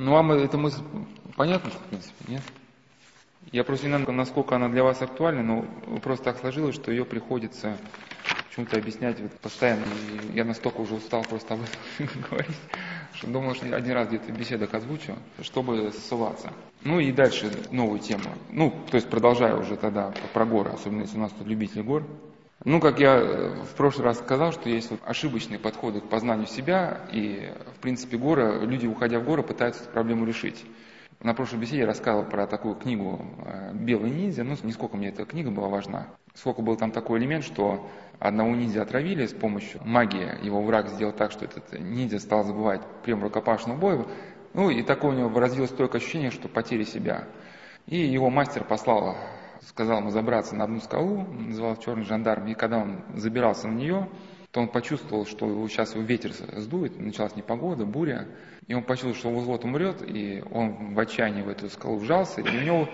Ну, вам эта мысль понятна, в принципе, нет? Я просто не знаю, насколько она для вас актуальна, но просто так сложилось, что ее приходится почему-то объяснять вот постоянно. И я настолько уже устал просто об этом говорить, что думал, что один раз где-то в беседах озвучу, чтобы ссылаться. Ну и дальше новую тему. Ну, то есть продолжаю уже тогда про горы, особенно если у нас тут любители гор. Ну, как я в прошлый раз сказал, что есть вот ошибочные подходы к познанию себя, и, в принципе, горы, люди, уходя в горы, пытаются эту проблему решить. На прошлой беседе я рассказывал про такую книгу э, «Белый ниндзя», ну, не сколько мне эта книга была важна, сколько был там такой элемент, что одного ниндзя отравили с помощью магии, его враг сделал так, что этот ниндзя стал забывать прием рукопашного боя, ну, и такое у него развилось стойкое ощущение, что потери себя. И его мастер послал, сказал ему забраться на одну скалу, называл черный жандарм, и когда он забирался на нее, то он почувствовал, что сейчас его ветер сдует, началась непогода, буря, и он почувствовал, что вот-вот умрет, и он в отчаянии в эту скалу вжался, и у него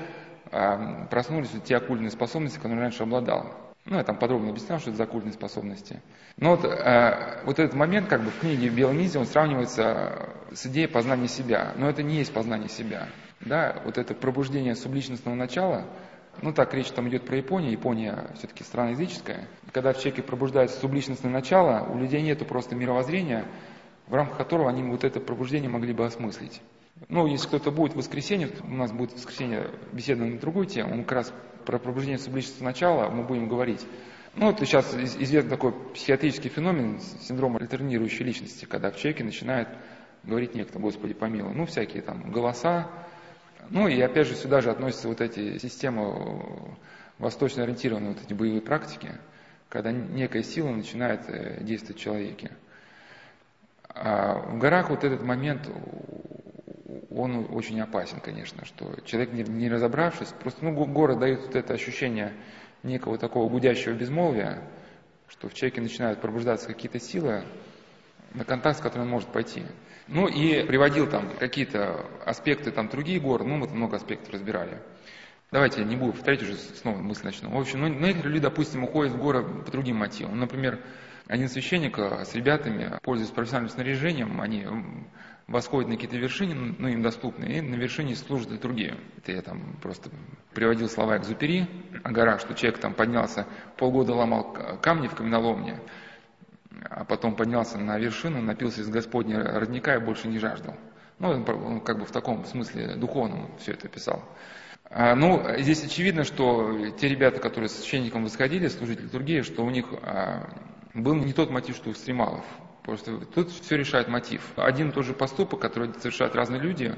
а, проснулись те оккультные способности, которые он раньше обладал. Ну, я там подробно объяснял, что это за оккультные способности. Но вот, э, вот этот момент, как бы в книге Белонизи, он сравнивается с идеей познания себя. Но это не есть познание себя. Да? Вот это пробуждение субличностного начала, ну так речь там идет про Японию, Япония все-таки страна языческая. Когда в человеке пробуждается субличностное начало, у людей нет просто мировоззрения, в рамках которого они вот это пробуждение могли бы осмыслить. Ну, если кто-то будет в воскресенье, у нас будет в воскресенье беседа на другую тему, он как раз про пробуждение субличностного начала мы будем говорить. Ну, это сейчас известный такой психиатрический феномен синдрома альтернирующей личности, когда в человеке начинает говорить некто, Господи помилуй, ну, всякие там голоса, ну и опять же сюда же относятся вот эти системы восточно ориентированные вот эти боевые практики, когда некая сила начинает э, действовать в человеке. А в горах вот этот момент, он очень опасен, конечно, что человек, не разобравшись, просто, ну, горы дают вот это ощущение некого такого гудящего безмолвия, что в человеке начинают пробуждаться какие-то силы, на контакт, с которым он может пойти. Ну и приводил там какие-то аспекты, там другие горы, ну мы там много аспектов разбирали. Давайте не буду повторять, уже снова мысль начну. В общем, ну, некоторые люди, допустим, уходят в горы по другим мотивам. Например, один священник э, с ребятами, пользуясь профессиональным снаряжением, они восходят на какие-то вершины, ну, им доступны, и на вершине служат литургию. Это я там просто приводил слова Экзупери о горах, что человек там поднялся, полгода ломал камни в каменоломне, а потом поднялся на вершину, напился из Господня родника и больше не жаждал. Ну, он, как бы в таком смысле духовном все это писал. А, ну, здесь очевидно, что те ребята, которые с священником восходили, служить литургии, что у них а, был не тот мотив, что у экстремалов. Просто тут все решает мотив. Один и тот же поступок, который совершают разные люди,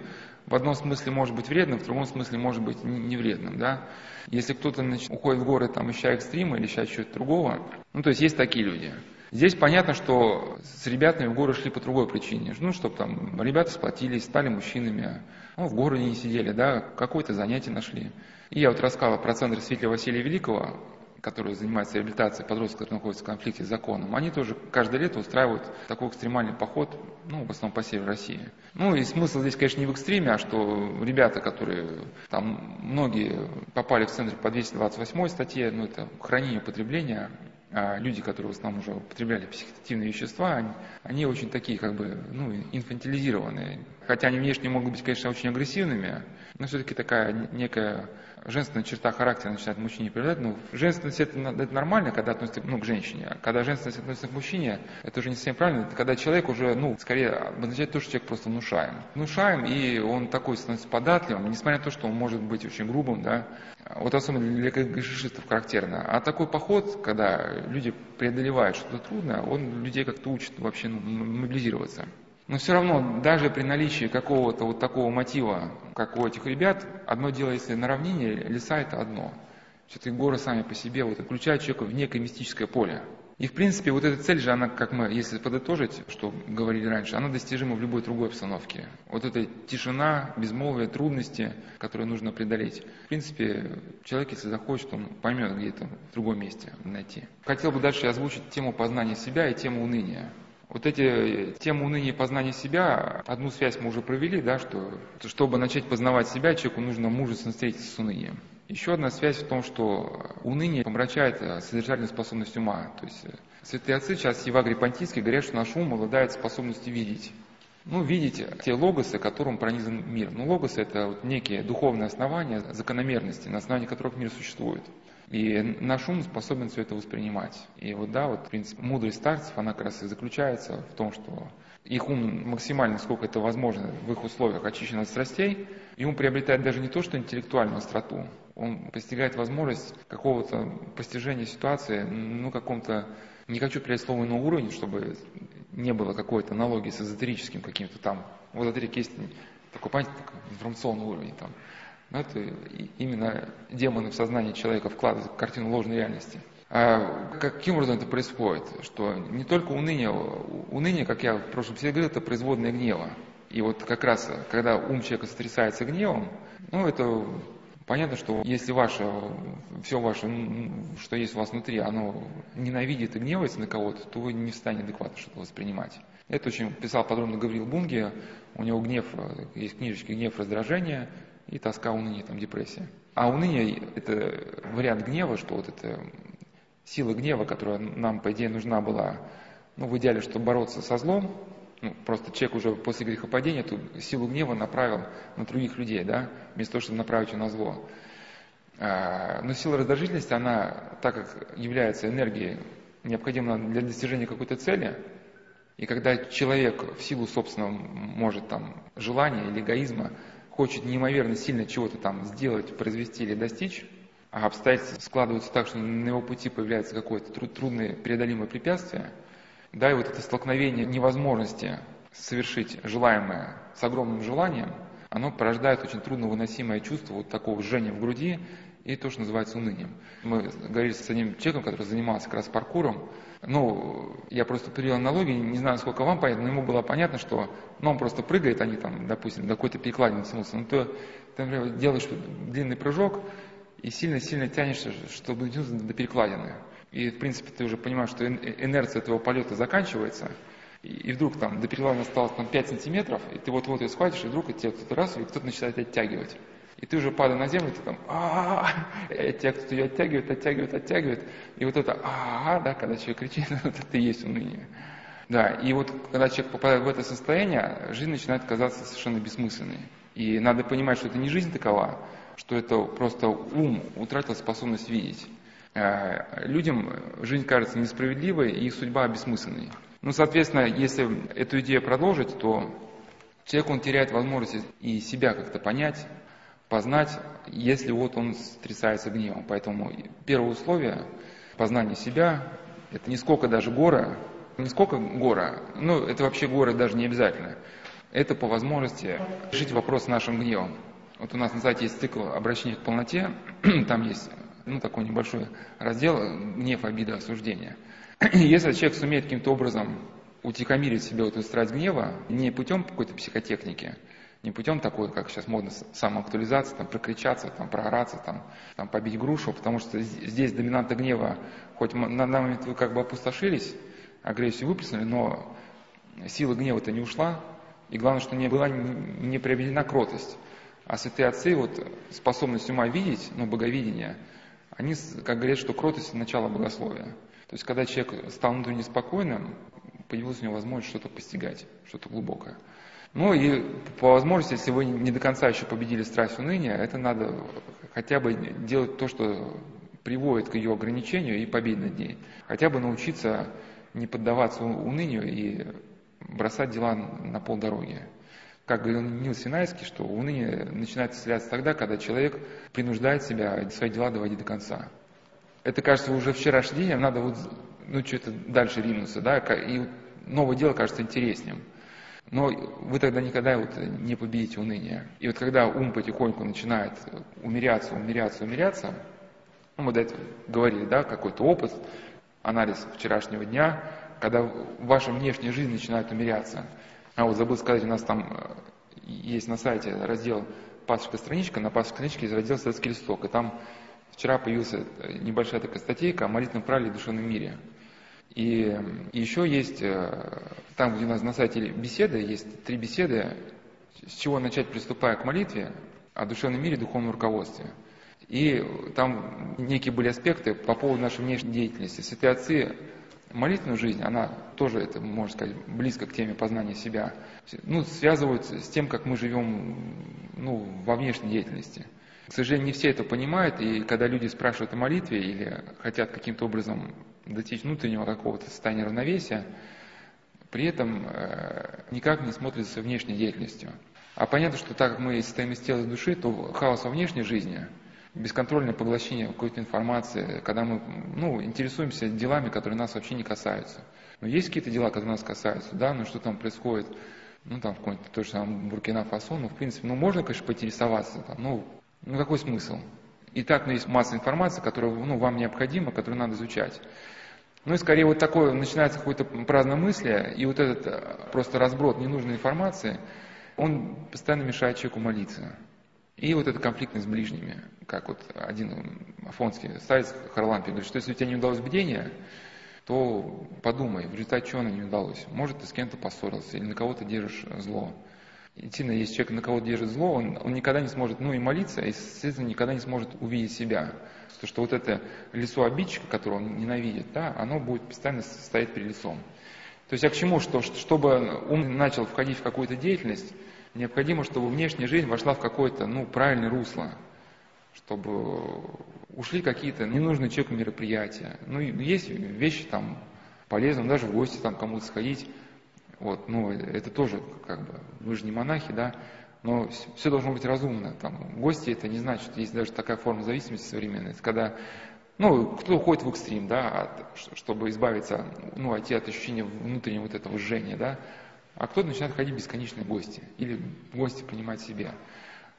в одном смысле может быть вредным, в другом смысле может быть не вредным. Да? Если кто-то уходит в горы, там, ища экстрима или ища чего-то другого, ну, то есть есть такие люди – Здесь понятно, что с ребятами в горы шли по другой причине. Ну, чтобы там ребята сплотились, стали мужчинами, ну, в горы не сидели, да, какое-то занятие нашли. И я вот рассказывал про центр Светлия Василия Великого, который занимается реабилитацией подростков, которые находятся в конфликте с законом, они тоже каждое лето устраивают такой экстремальный поход, ну, в основном по северу России. Ну, и смысл здесь, конечно, не в экстреме, а что ребята, которые, там, многие попали в центр по 228 статье, ну, это хранение употребления, а люди, которые в основном уже употребляли психоактивные вещества, они, они очень такие как бы ну, инфантилизированные. Хотя они внешне могут быть, конечно, очень агрессивными, но все-таки такая некая женственная черта характера начинает мужчине проявлять. Ну, женственность это, это нормально, когда относится ну, к женщине. А когда женственность относится к мужчине, это уже не совсем правильно. Это когда человек уже, ну, скорее обозначает то, что человек просто внушаем. Внушаем, и он такой становится податливым, несмотря на то, что он может быть очень грубым, да. Вот особенно для грешистов характерно. А такой поход, когда люди преодолевают что-то трудное, он людей как-то учит вообще ну, мобилизироваться. Но все равно, даже при наличии какого-то вот такого мотива, как у этих ребят, одно дело, если на равнине, леса это одно. Все-таки горы сами по себе вот, включают человека в некое мистическое поле. И в принципе вот эта цель же, она, как мы, если подытожить, что говорили раньше, она достижима в любой другой обстановке. Вот эта тишина, безмолвие, трудности, которые нужно преодолеть. В принципе, человек, если захочет, он поймет, где это в другом месте найти. Хотел бы дальше озвучить тему познания себя и тему уныния. Вот эти темы уныния и познания себя, одну связь мы уже провели, да, что чтобы начать познавать себя, человеку нужно мужественно встретиться с унынием. Еще одна связь в том, что уныние помрачает содержательную способность ума. То есть святые отцы, сейчас Евагрий Понтийский, говорят, что наш ум обладает способностью видеть. ну, видеть те логосы, которым пронизан мир. Ну, логосы – это вот некие духовные основания, закономерности, на основании которых мир существует. И наш ум способен все это воспринимать. И вот да, вот в принципе мудрость старцев, она как раз и заключается в том, что их ум максимально, сколько это возможно, в их условиях очищен от страстей, и ум приобретает даже не то, что интеллектуальную остроту, он постигает возможность какого-то постижения ситуации, ну, каком-то, не хочу перейти слово на уровень, чтобы не было какой-то аналогии с эзотерическим каким-то там. В эзотерике есть такой, понятие, такой информационный уровень там. Но это именно демоны в сознание человека вкладывают картину ложной реальности. А каким образом это происходит? Что не только уныние, уныние, как я в прошлом беседе говорил, это производное гнева. И вот как раз, когда ум человека сотрясается гневом, ну, это понятно, что если ваше, все ваше, что есть у вас внутри, оно ненавидит и гневается на кого-то, то вы не состоянии адекватно что-то воспринимать. Это очень писал подробно Гаврил Бунге, у него гнев, есть книжечки «Гнев, раздражение», и тоска, уныние, там, депрессия. А уныние – это вариант гнева, что вот это сила гнева, которая нам, по идее, нужна была, ну, в идеале, чтобы бороться со злом, ну, просто человек уже после грехопадения эту силу гнева направил на других людей, да, вместо того, чтобы направить ее на зло. А, но сила раздражительности, она, так как является энергией, необходимой для достижения какой-то цели, и когда человек в силу собственного, может, там, желания или эгоизма хочет неимоверно сильно чего-то там сделать, произвести или достичь, а обстоятельства складываются так, что на его пути появляется какое-то трудное преодолимое препятствие, да, и вот это столкновение невозможности совершить желаемое с огромным желанием, оно порождает очень трудно выносимое чувство вот такого жжения в груди и то, что называется унынием. Мы говорили с одним человеком, который занимался как раз паркуром, ну, я просто привел аналогии, не знаю, сколько вам понятно, но ему было понятно, что ну, он просто прыгает, они там, допустим, до какой-то перекладины тянулся, ну, то ты, например, делаешь длинный прыжок, и сильно-сильно тянешься, чтобы дотянуться до перекладины. И, в принципе, ты уже понимаешь, что инерция этого полета заканчивается, и, вдруг там до перекладины осталось там 5 сантиметров, и ты вот-вот ее схватишь, и вдруг от тебя кто-то раз, и кто-то начинает оттягивать. И ты уже падая на землю, ты там, а те, кто ее оттягивает, оттягивает, оттягивает. И вот это, а да, когда человек кричит, это и есть уныние. Да, и вот когда человек попадает в это состояние, жизнь начинает казаться совершенно бессмысленной. И надо понимать, что это не жизнь такова, что это просто ум утратил способность видеть. А, людям жизнь кажется несправедливой, и их судьба бессмысленной. Ну, соответственно, если эту идею продолжить, то человек, он теряет возможность и себя как-то понять, познать, если вот он стрясается гневом. Поэтому первое условие познания себя, это не сколько даже гора, не сколько гора, ну это вообще горы даже не обязательно. Это по возможности решить вопрос с нашим гневом. Вот у нас на сайте есть цикл обращения к полноте, там есть ну, такой небольшой раздел гнев, обида, осуждение. Если человек сумеет каким-то образом утихомирить себе вот страсть гнева, не путем какой-то психотехники, не путем такой, как сейчас модно, самоактуализации, там, прокричаться, там, проораться, там, там, побить грушу, потому что здесь доминанта гнева, хоть на момент вы как бы опустошились, агрессию выплеснули, но сила гнева-то не ушла, и главное, что не была не приобретена кротость. А святые отцы, вот способность ума видеть, ну, боговидение, они, как говорят, что кротость – начало богословия. То есть, когда человек стал внутренне спокойным, появилась у него возможность что-то постигать, что-то глубокое. Ну и по возможности, если вы не до конца еще победили страсть уныния, это надо хотя бы делать то, что приводит к ее ограничению и победе над ней. Хотя бы научиться не поддаваться унынию и бросать дела на полдороги. Как говорил Нил Синайский, что уныние начинает исцеляться тогда, когда человек принуждает себя свои дела доводить до конца. Это, кажется, уже вчерашний день, надо вот, ну, что-то дальше ринуться, да, и новое дело кажется интереснее. Но вы тогда никогда вот не победите уныние. И вот когда ум потихоньку начинает умеряться, умеряться, умеряться, ну, мы до этого говорили, да, какой-то опыт, анализ вчерашнего дня, когда ваша внешняя жизнь начинает умеряться. А вот забыл сказать, у нас там э, есть на сайте раздел «Пасторская страничка», на пасторской страничке есть раздел «Советский листок», и там вчера появилась небольшая такая статейка о молитвенном правиле и душевном мире. И еще есть, э, там, где у нас на сайте беседы, есть три беседы, с чего начать, приступая к молитве, о душевном мире, духовном руководстве. И там некие были аспекты по поводу нашей внешней деятельности. Святые отцы молитвенную жизнь, она тоже, это, можно сказать, близко к теме познания себя, ну, связывают с тем, как мы живем ну, во внешней деятельности. К сожалению, не все это понимают, и когда люди спрашивают о молитве или хотят каким-то образом достичь внутреннего какого-то состояния равновесия, при этом э, никак не смотрят за внешней деятельностью. А понятно, что так как мы состоим из тела и души, то хаос во внешней жизни, бесконтрольное поглощение какой-то информации, когда мы ну, интересуемся делами, которые нас вообще не касаются. Но есть какие-то дела, которые нас касаются, да, но что там происходит, ну там в какой-то то же самое Буркина-Фасо, ну в принципе, ну можно, конечно, поинтересоваться, там, ну, ну какой смысл? И так, ну, есть масса информации, которая ну, вам необходима, которую надо изучать. Ну и скорее вот такое начинается какое-то праздномыслие, и вот этот э, просто разброд ненужной информации, он постоянно мешает человеку молиться. И вот эта конфликтность с ближними, как вот один афонский старец Харлампи говорит, что если у тебя не удалось бдение, то подумай, в результате чего оно не удалось. Может, ты с кем-то поссорился или на кого-то держишь зло. Действительно, если человек на кого-то держит зло, он, он никогда не сможет, ну и молиться, и, естественно, никогда не сможет увидеть себя. Потому что вот это лицо обидчика, которое он ненавидит, да, оно будет постоянно стоять перед лицом. То есть, а к чему? Что, чтобы ум начал входить в какую-то деятельность, необходимо, чтобы внешняя жизнь вошла в какое-то, ну, правильное русло, чтобы ушли какие-то ненужные человеку мероприятия. Ну, есть вещи там полезные, даже в гости там кому-то сходить, вот, ну, это тоже, как бы, вы же не монахи, да, но все должно быть разумно. Там, гости это не значит, есть даже такая форма зависимости современная, это когда, ну, кто уходит в экстрим, да, от, чтобы избавиться, ну, от, от ощущения внутреннего вот этого жжения, да, а кто-то начинает ходить бесконечные гости, или гости принимать себе.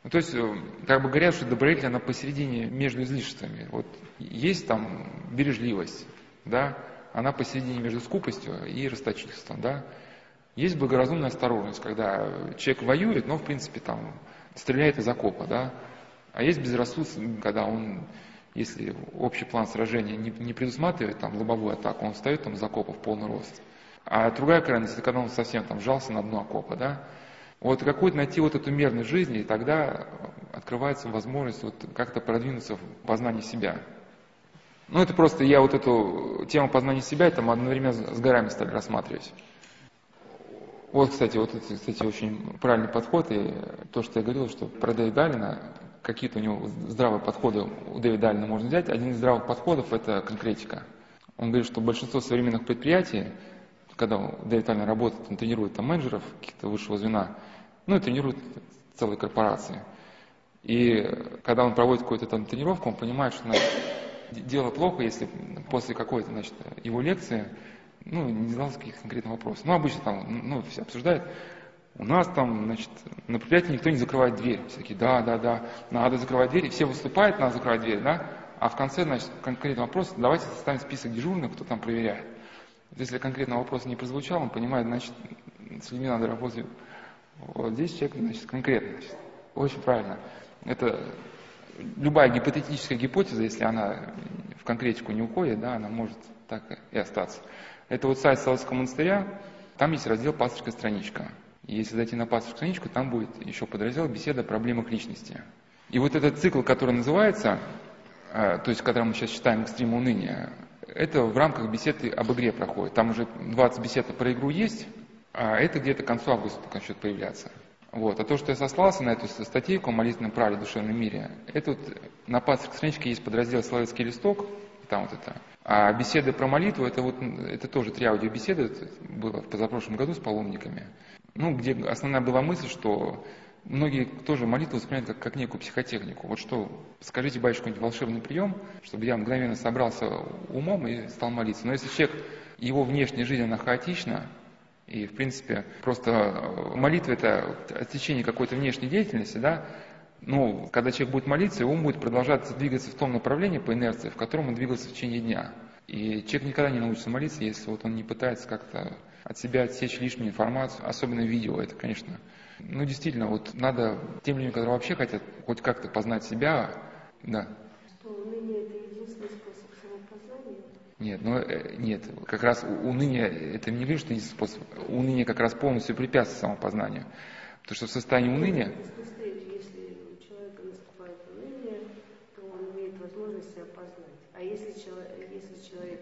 Ну, то есть, э, как бы говорят, что добродетель, она посередине между излишествами. Вот есть там бережливость, да, она посередине между скупостью и расточительством, да. Есть благоразумная осторожность, когда человек воюет, но в принципе там стреляет из окопа, да. А есть безрассудство, когда он, если общий план сражения не, не предусматривает там лобовую атаку, он встает там из окопа в полный рост. А другая крайность, это когда он совсем там жался на дно окопа, да. Вот какую-то найти вот эту мерность жизни, и тогда открывается возможность вот как-то продвинуться в познании себя. Ну, это просто я вот эту тему познания себя, мы одновременно с горами стали рассматривать. Вот, кстати, вот это, кстати, очень правильный подход, и то, что я говорил, что про Дэвида Аллена, какие-то у него здравые подходы у Дэвида Аллена можно взять. Один из здравых подходов – это конкретика. Он говорит, что большинство современных предприятий, когда Дэвид Аллен работает, он тренирует там менеджеров каких-то высшего звена, ну и тренирует целые корпорации. И когда он проводит какую-то там тренировку, он понимает, что значит, дело плохо, если после какой-то значит, его лекции ну, не задался каких-то конкретных вопросов. Ну, обычно там, ну, все обсуждают. У нас там, значит, на предприятии никто не закрывает дверь. Все такие, да, да, да, надо закрывать дверь. И все выступают, надо закрывать дверь, да? А в конце, значит, конкретный вопрос, давайте составим список дежурных, кто там проверяет. Если конкретного вопроса не прозвучал, он понимает, значит, с людьми надо работать. Вот здесь человек, значит, конкретно. Значит, очень правильно. Это любая гипотетическая гипотеза, если она в конкретику не уходит, да, она может так и остаться. Это вот сайт Соловецкого монастыря, там есть раздел «Пасторская страничка». И если зайти на пасторскую страничку, там будет еще подраздел «Беседа о проблемах личности». И вот этот цикл, который называется, э, то есть, когда мы сейчас читаем «Экстрим уныния», это в рамках беседы об игре проходит. Там уже 20 бесед про игру есть, а это где-то к концу августа начнет появляться. Вот. А то, что я сослался на эту статейку о молитвенном праве в душевном мире, это вот на пасторской страничке есть подраздел «Словецкий листок», там вот это. А беседы про молитву, это вот, это тоже три аудиобеседы, было в позапрошлом году с паломниками. Ну, где основная была мысль, что многие тоже молитву воспринимают как, как некую психотехнику. Вот что, скажите, батюшка, какой-нибудь волшебный прием, чтобы я мгновенно собрался умом и стал молиться. Но если человек, его внешняя жизнь, она хаотична, и, в принципе, просто э, молитва – это отсечение какой-то внешней деятельности, да, ну, когда человек будет молиться, ум будет продолжать двигаться в том направлении по инерции, в котором он двигался в течение дня. И человек никогда не научится молиться, если вот он не пытается как-то от себя отсечь лишнюю информацию, особенно видео, это, конечно. Ну, действительно, вот надо тем людям, которые вообще хотят хоть как-то познать себя, да. Что уныние – это единственный способ самопознания? Нет, ну, э, нет, как раз уныние, это не говорит, что единственный способ, уныние как раз полностью препятствует самопознанию. Потому что в состоянии уныния возможность себя познать. А если человек, если человек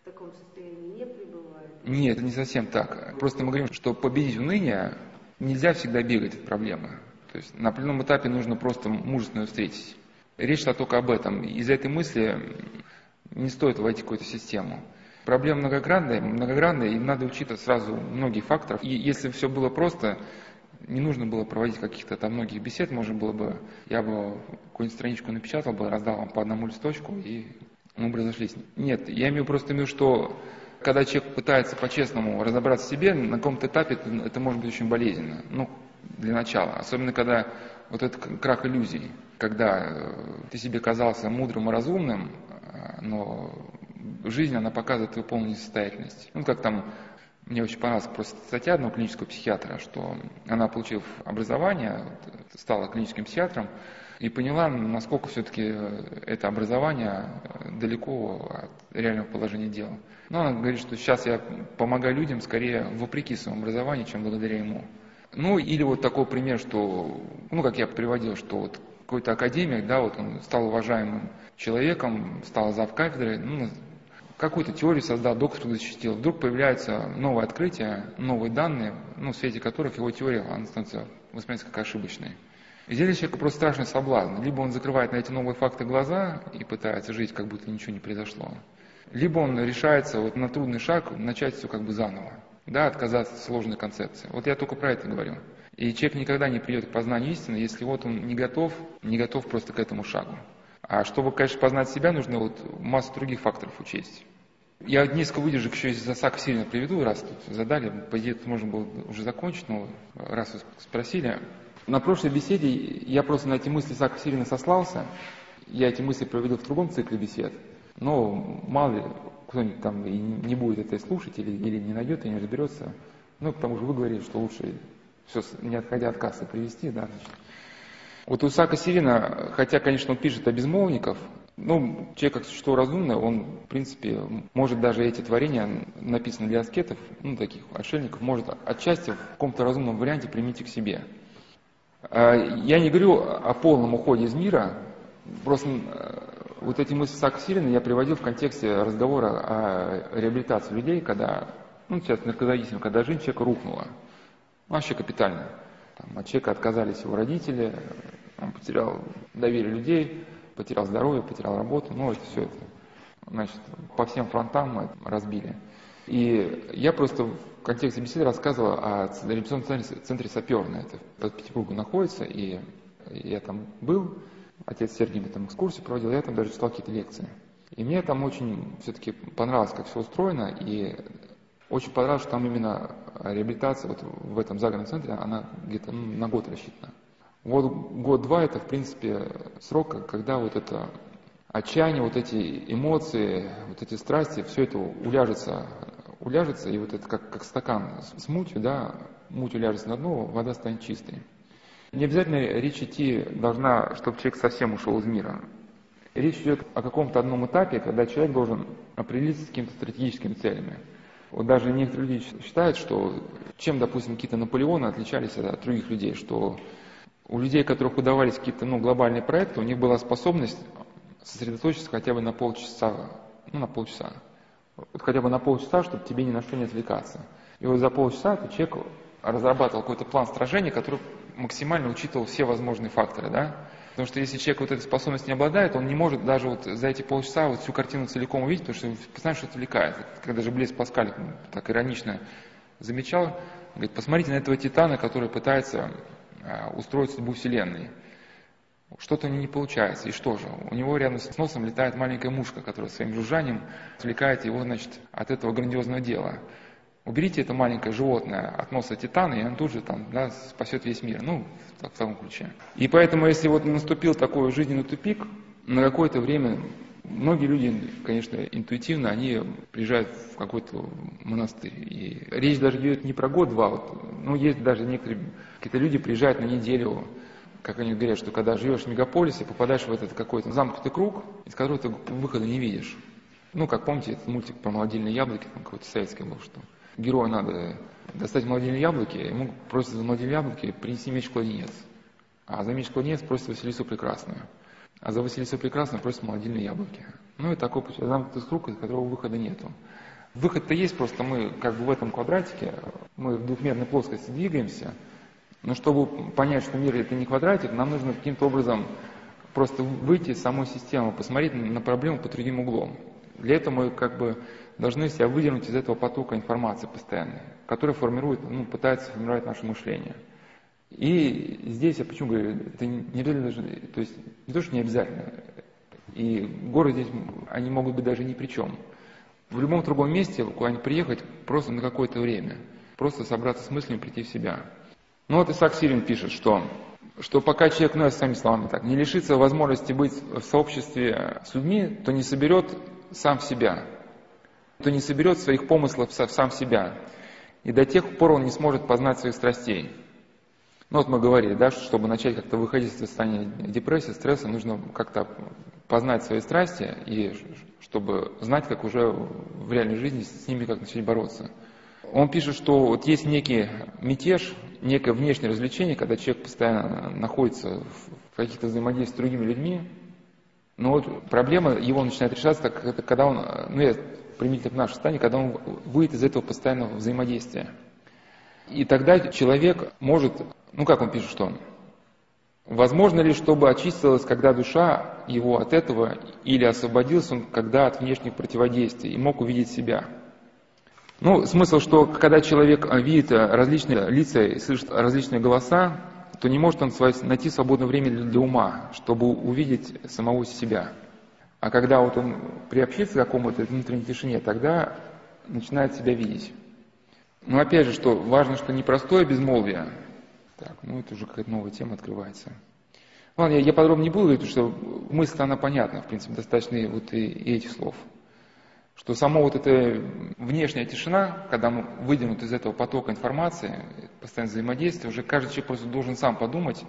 в таком таком состоянии не пребывают. Нет, это не совсем так. Просто мы говорим, что победить уныние нельзя всегда бегать от проблемы. То есть на определенном этапе нужно просто мужественно встретить. Речь шла только об этом. Из-за этой мысли не стоит войти в какую-то систему. Проблема многогранная, многогранная, и надо учитывать сразу многие факторы. И если все было просто, не нужно было проводить каких-то там многих бесед, можно было бы, я бы какую-нибудь страничку напечатал бы, раздал вам по одному листочку, и мы бы разошлись. Нет, я имею просто в виду, что когда человек пытается по-честному разобраться в себе, на каком-то этапе это, это может быть очень болезненно. Ну, для начала. Особенно, когда вот этот крах иллюзий, когда э, ты себе казался мудрым и разумным, э, но жизнь, она показывает твою полную несостоятельность. Ну, как там, мне очень понравилась просто статья одного клинического психиатра, что она, получив образование, стала клиническим психиатром, и поняла, насколько все-таки это образование далеко от реального положения дел. Но она говорит, что сейчас я помогаю людям скорее вопреки своему образованию, чем благодаря ему. Ну, или вот такой пример, что, ну, как я приводил, что вот какой-то академик, да, вот он стал уважаемым человеком, стал зав кафедры, ну, какую-то теорию создал, доктор защитил. Вдруг появляются новые открытия, новые данные, ну, в свете которых его теория она становится восприниматься как ошибочной. И здесь для человека просто страшный соблазн. Либо он закрывает на эти новые факты глаза и пытается жить, как будто ничего не произошло. Либо он решается вот на трудный шаг начать все как бы заново. Да, отказаться от сложной концепции. Вот я только про это говорю. И человек никогда не придет к познанию истины, если вот он не готов, не готов просто к этому шагу. А чтобы, конечно, познать себя, нужно вот массу других факторов учесть. Я несколько выдержек еще из Асака сильно приведу, раз тут задали. По идее, это можно было уже закончить, но раз вы спросили. На прошлой беседе я просто на эти мысли Сака сильно сослался. Я эти мысли проведу в другом цикле бесед. Но мало ли, кто-нибудь там и не будет это слушать или, или не найдет и не разберется. Ну, потому что вы говорили, что лучше все, не отходя от кассы, привести, да, значит. Вот у Исаака Сирина, хотя, конечно, он пишет о безмолвников, ну, человек как существо разумное, он, в принципе, может даже эти творения, написанные для аскетов, ну, таких отшельников, может отчасти в каком-то разумном варианте применить к себе. А, я не говорю о полном уходе из мира, просто э, вот эти мысли Исаака Сирина я приводил в контексте разговора о реабилитации людей, когда, ну, сейчас наркозависимым, когда жизнь человека рухнула. Вообще капитально. Там, от человека отказались его родители, он потерял доверие людей, потерял здоровье, потерял работу, ну это все это, значит, по всем фронтам мы разбили. И я просто контексте беседы рассказывал о реабилитационном центре, центре Саперна, это под Петербургом находится, и я там был, отец Сергей мне там экскурсию проводил, я там даже читал какие-то лекции. И мне там очень все-таки понравилось, как все устроено, и очень понравилось, что там именно реабилитация вот в этом загородном центре, она где-то ну, на год рассчитана. Вот год-два это, в принципе, срок, когда вот это отчаяние, вот эти эмоции, вот эти страсти, все это уляжется, уляжется, и вот это как, как стакан с, мутью, да, муть уляжется на дно, вода станет чистой. Не обязательно речь идти должна, чтобы человек совсем ушел из мира. Речь идет о каком-то одном этапе, когда человек должен определиться с какими-то стратегическими целями. Вот даже некоторые люди считают, что чем, допустим, какие-то Наполеоны отличались от других людей, что у людей, которых удавались какие-то ну, глобальные проекты, у них была способность сосредоточиться хотя бы на полчаса, ну, на полчаса. Вот хотя бы на полчаса, чтобы тебе ни на что не отвлекаться. И вот за полчаса этот человек разрабатывал какой-то план сражения, который максимально учитывал все возможные факторы, да. Потому что если человек вот этой способностью не обладает, он не может даже вот за эти полчаса вот всю картину целиком увидеть, потому что постоянно что-то отвлекает. Когда же Блес Паскаль так иронично замечал, говорит, посмотрите на этого титана, который пытается а, устроить судьбу Вселенной. Что-то не получается. И что же? У него рядом с носом летает маленькая мушка, которая своим жужжанием отвлекает его значит, от этого грандиозного дела. Уберите это маленькое животное от носа титана, и он тут же там, да, спасет весь мир. Ну, в, в таком ключе. И поэтому, если вот наступил такой жизненный тупик, на какое-то время многие люди, конечно, интуитивно, они приезжают в какой-то монастырь. И речь даже идет не про год-два, вот, ну, есть даже некоторые, какие-то люди приезжают на неделю, как они говорят, что когда живешь в мегаполисе, попадаешь в этот какой-то замкнутый круг, из которого ты выхода не видишь. Ну, как помните, этот мультик про молодильные яблоки, там какой-то советский был, что герою надо достать молодильные яблоки, ему просят за молодильные яблоки принести меч-кладенец. А за меч-кладенец просит Василису Прекрасную. А за Василису Прекрасную просят молодильные яблоки. Ну и такой замкнутый круг, из которого выхода нету. Выход-то есть, просто мы как бы в этом квадратике, мы в двухмерной плоскости двигаемся, но чтобы понять, что мир это не квадратик, нам нужно каким-то образом просто выйти из самой системы, посмотреть на проблему под другим углом. Для этого мы как бы должны себя выдернуть из этого потока информации постоянной, который формирует, ну, пытается формировать наше мышление. И здесь я почему говорю, это не даже, то есть не то, что не обязательно. И горы здесь, они могут быть даже ни при чем. В любом другом месте куда-нибудь приехать просто на какое-то время. Просто собраться с мыслями, прийти в себя. Ну вот Исаак Сирин пишет, что, что пока человек, ну я своими словами так, не лишится возможности быть в сообществе с людьми, то не соберет сам себя, то не соберет своих помыслов сам себя. И до тех пор он не сможет познать своих страстей. Ну вот мы говорили, да, что чтобы начать как-то выходить из состояния депрессии, стресса, нужно как-то познать свои страсти и чтобы знать, как уже в реальной жизни с ними как начать бороться. Он пишет, что вот есть некий мятеж, некое внешнее развлечение, когда человек постоянно находится в каких-то взаимодействиях с другими людьми, но вот проблема его начинает решаться, когда он, ну я применительно к нашей стране, когда он выйдет из этого постоянного взаимодействия. И тогда человек может, ну как он пишет, что возможно ли, чтобы очистилась, когда душа его от этого, или освободился он, когда от внешних противодействий, и мог увидеть себя. Ну, смысл, что когда человек видит различные лица и слышит различные голоса, то не может он найти свободное время для ума, чтобы увидеть самого себя. А когда вот он приобщится к какому-то внутренней тишине, тогда начинает себя видеть. Но опять же, что важно, что не простое безмолвие. Так, ну это уже какая-то новая тема открывается. Ладно, я, я подробно не буду говорить, потому что мысль она понятна, в принципе, достаточно вот и, и этих слов. Что само вот эта внешняя тишина, когда мы выдернут из этого потока информации, постоянное взаимодействие, уже каждый человек просто должен сам подумать,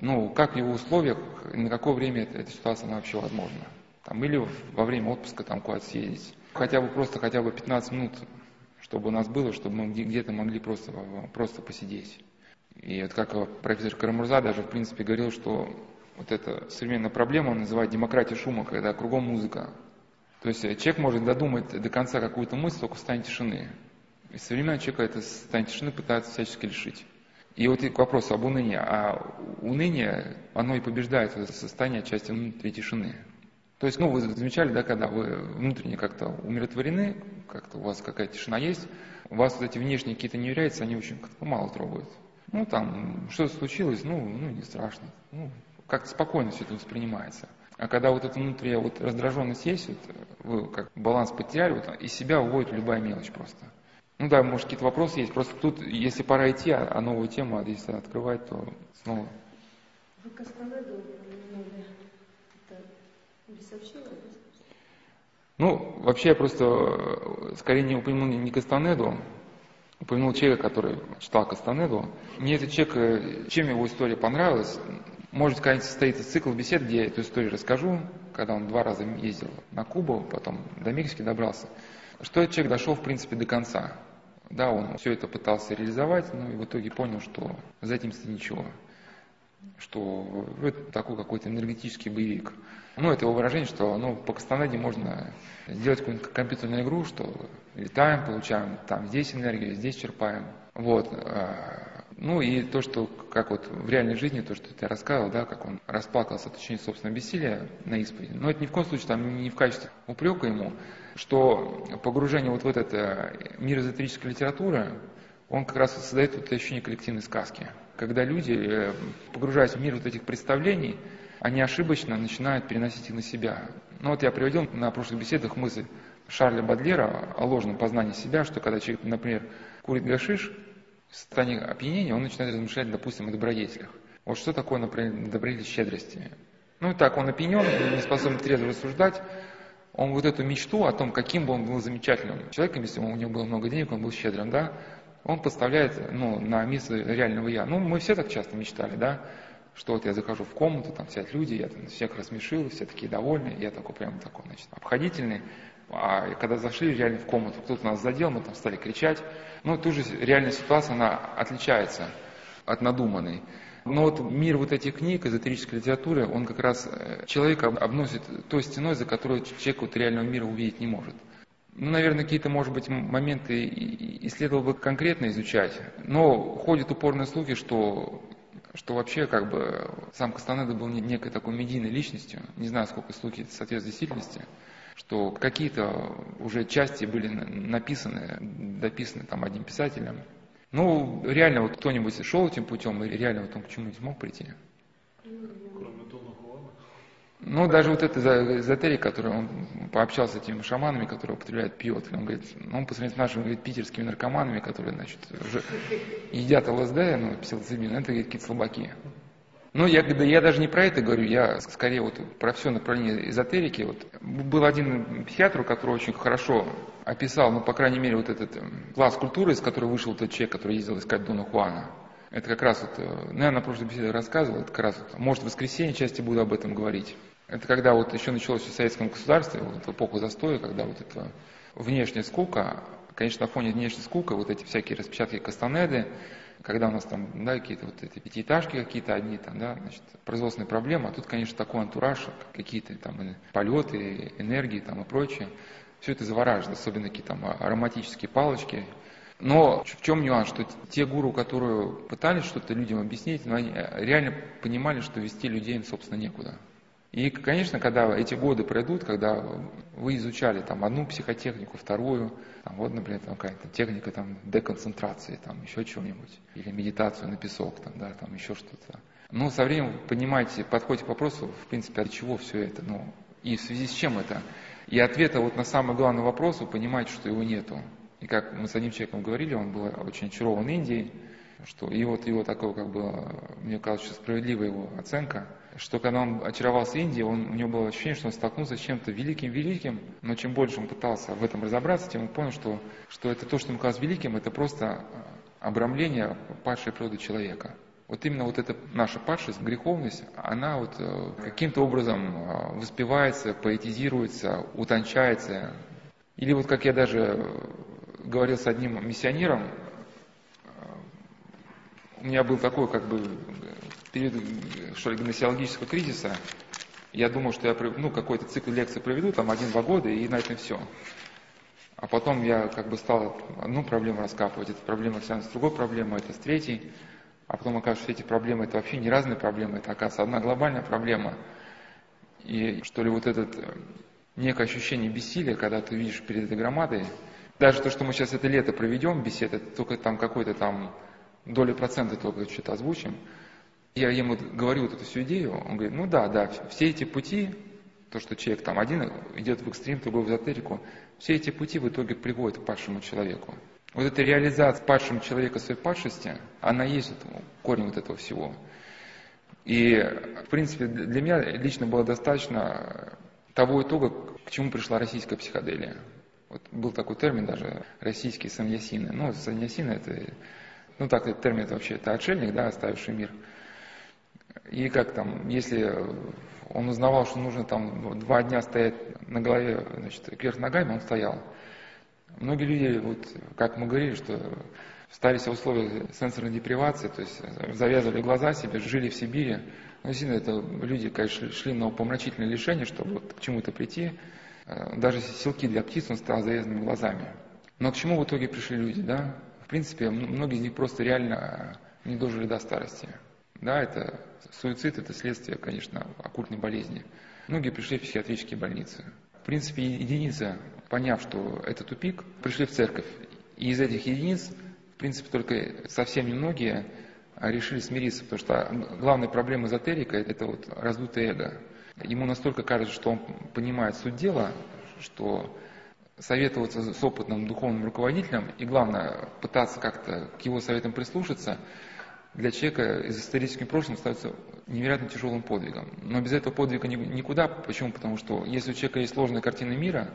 ну, как в его условиях, на какое время эта ситуация она вообще возможна. Там, или во время отпуска там куда-то съездить. Хотя бы просто хотя бы 15 минут чтобы у нас было, чтобы мы где-то могли просто, просто посидеть. И вот как профессор Карамурза даже в принципе говорил, что вот эта современная проблема он называет демократия шума, когда кругом музыка. То есть человек может додумать до конца какую-то мысль только в тишины. И современный человек это состояние тишины пытается всячески лишить. И вот к вопросу об унынии. А уныние, оно и побеждает это состояние части внутренней тишины. То есть, ну, вы замечали, да, когда вы внутренне как-то умиротворены, как-то у вас какая-то тишина есть, у вас вот эти внешние какие-то неверяются, они очень как-то мало трогают. Ну, там, что-то случилось, ну, ну, не страшно. Ну, как-то спокойно все это воспринимается. А когда вот эта внутренняя вот раздраженность есть, вот, вы как баланс потеряли, вот, из себя уводит любая мелочь просто. Ну да, может какие-то вопросы есть, просто тут, если пора идти, а, а новую тему, а если открывать, то снова. Вы Кастанеду упомянули. Ну, вообще я просто э, скорее не упомянул не Кастанеду, упомянул человека, который читал Кастанеду. Мне этот человек, э, чем его история понравилась, может, когда-нибудь состоится цикл бесед, где я эту историю расскажу, когда он два раза ездил на Кубу, потом до Мексики добрался, что этот человек дошел, в принципе, до конца. Да, он все это пытался реализовать, но и в итоге понял, что за этим стоит ничего что это такой какой-то энергетический боевик. Ну, это его выражение, что ну, по Кастанеде можно сделать какую-нибудь компьютерную игру, что летаем, получаем там здесь энергию, здесь черпаем. Вот. Ну и то, что как вот в реальной жизни, то, что ты рассказывал, да, как он расплакался от ощущения собственного бессилия на исповеди. Но это ни в коем случае там не в качестве упрека ему, что погружение вот в этот э, мир эзотерической литературы, он как раз создает вот ощущение коллективной сказки когда люди, э, погружаясь в мир вот этих представлений, они ошибочно начинают переносить их на себя. Ну вот я приводил на прошлых беседах мысль Шарля Бадлера о ложном познании себя, что когда человек, например, курит гашиш, в состоянии опьянения он начинает размышлять, допустим, о добродетелях. Вот что такое, например, добродетель щедрости? Ну и так, он опьянен, не способен трезво рассуждать, он вот эту мечту о том, каким бы он был замечательным человеком, если у него было много денег, он был щедрым, да, он поставляет ну, на место реального я. Ну, мы все так часто мечтали, да, что вот я захожу в комнату, там сидят люди, я там всех рассмешил, все такие довольны, я такой прям такой, значит, обходительный. А когда зашли реально в комнату, кто-то нас задел, мы там стали кричать. Ну, тут же реальная ситуация, она отличается от надуманной. Но вот мир вот этих книг, эзотерической литературы, он как раз э, человека обносит той стеной, за которую человек вот реального мира увидеть не может. Ну, наверное, какие-то, может быть, моменты и следовало бы конкретно изучать. Но ходят упорные слухи, что, что вообще как бы сам Кастанеда был некой такой медийной личностью. Не знаю, сколько слухи соответствуют действительности что какие-то уже части были написаны, дописаны там одним писателем. Ну, реально вот кто-нибудь шел этим путем и реально вот он к чему-нибудь мог прийти. Кроме Дона Хуана? Ну, даже вот этот эзотерик, который он пообщался с этими шаманами, которые употребляют пьет, он говорит, ну, он по сравнению с нашими говорит, питерскими наркоманами, которые, значит, едят ЛСД, ну, псилоцибин, это какие-то слабаки. Ну, я, я даже не про это говорю, я скорее вот про все направление эзотерики. Вот. Был один психиатр, который очень хорошо описал, ну, по крайней мере, вот этот эм, класс культуры, из которой вышел тот человек, который ездил искать Дона Хуана. Это как раз вот, э, ну, я на прошлой беседе рассказывал, это как раз вот, может, в воскресенье части буду об этом говорить. Это когда вот еще началось в советском государстве, вот в эпоху застоя, когда вот эта внешняя скука, конечно, на фоне внешней скука, вот эти всякие распечатки Кастанеды, когда у нас там, да, какие-то вот эти пятиэтажки какие-то одни, там, да, значит, производственные проблемы, а тут, конечно, такой антураж, какие-то там полеты, энергии там и прочее. Все это завораживает, особенно какие-то там ароматические палочки. Но в чем нюанс, что те гуру, которые пытались что-то людям объяснить, но они реально понимали, что вести людей им, собственно, некуда. И, конечно, когда эти годы пройдут, когда вы изучали там одну психотехнику, вторую, там, вот, например, там какая-то техника там, деконцентрации, там, еще чего-нибудь, или медитацию на песок, там, да, там, еще что-то. Ну, со временем вы понимаете, подходите к вопросу, в принципе, от чего все это, ну, и в связи с чем это. И ответа вот на самый главный вопрос вы понимаете, что его нету. И как мы с одним человеком говорили, он был очень очарован Индией, что и вот его такое, как бы, мне кажется, справедливая его оценка, что когда он очаровался Индией, он, у него было ощущение, что он столкнулся с чем-то великим-великим, но чем больше он пытался в этом разобраться, тем он понял, что, что это то, что ему казалось великим, это просто обрамление падшей природы человека. Вот именно вот эта наша падшесть, греховность, она вот э, каким-то образом э, воспевается, поэтизируется, утончается. Или вот как я даже говорил с одним миссионером, у меня был такой как бы период что ли, гносеологического кризиса. Я думал, что я ну, какой-то цикл лекций проведу, там один-два года, и на этом все. А потом я как бы стал одну проблему раскапывать, эта проблема связана с другой проблемой, это с третьей. А потом оказывается, что эти проблемы это вообще не разные проблемы, это оказывается одна глобальная проблема. И что ли вот это э, некое ощущение бессилия, когда ты видишь перед этой громадой, даже то, что мы сейчас это лето проведем беседы, только там какой-то там доли процента только что-то озвучим. Я ему говорю вот эту всю идею, он говорит, ну да, да, все эти пути, то, что человек там один идет в экстрим, другой в эзотерику, все эти пути в итоге приводят к падшему человеку. Вот эта реализация падшего человека своей падшести, она есть вот, корень вот этого всего. И, в принципе, для меня лично было достаточно того итога, к чему пришла российская психоделия. Вот был такой термин даже, российские саньясины. Ну, саньясины это ну так этот термин это вообще, это отшельник, да, оставивший мир. И как там, если он узнавал, что нужно там два дня стоять на голове, значит, кверх ногами, он стоял. Многие люди, вот, как мы говорили, что стали в условиях сенсорной депривации, то есть завязывали глаза себе, жили в Сибири. Ну, действительно, это люди, конечно, шли на упомрачительное лишение, чтобы вот к чему-то прийти. Э, даже силки для птиц он стал завязанными глазами. Но к чему в итоге пришли люди, да? В принципе, многие из них просто реально не дожили до старости. Да, это суицид, это следствие, конечно, оккультной болезни. Многие пришли в психиатрические больницы. В принципе, единицы, поняв, что это тупик, пришли в церковь. И из этих единиц, в принципе, только совсем немногие решили смириться, потому что главная проблема эзотерика – это вот раздутое эго. Ему настолько кажется, что он понимает суть дела, что советоваться с опытным духовным руководителем и, главное, пытаться как-то к его советам прислушаться, для человека из историческим прошлым становится невероятно тяжелым подвигом. Но без этого подвига никуда. Почему? Потому что если у человека есть ложная картина мира,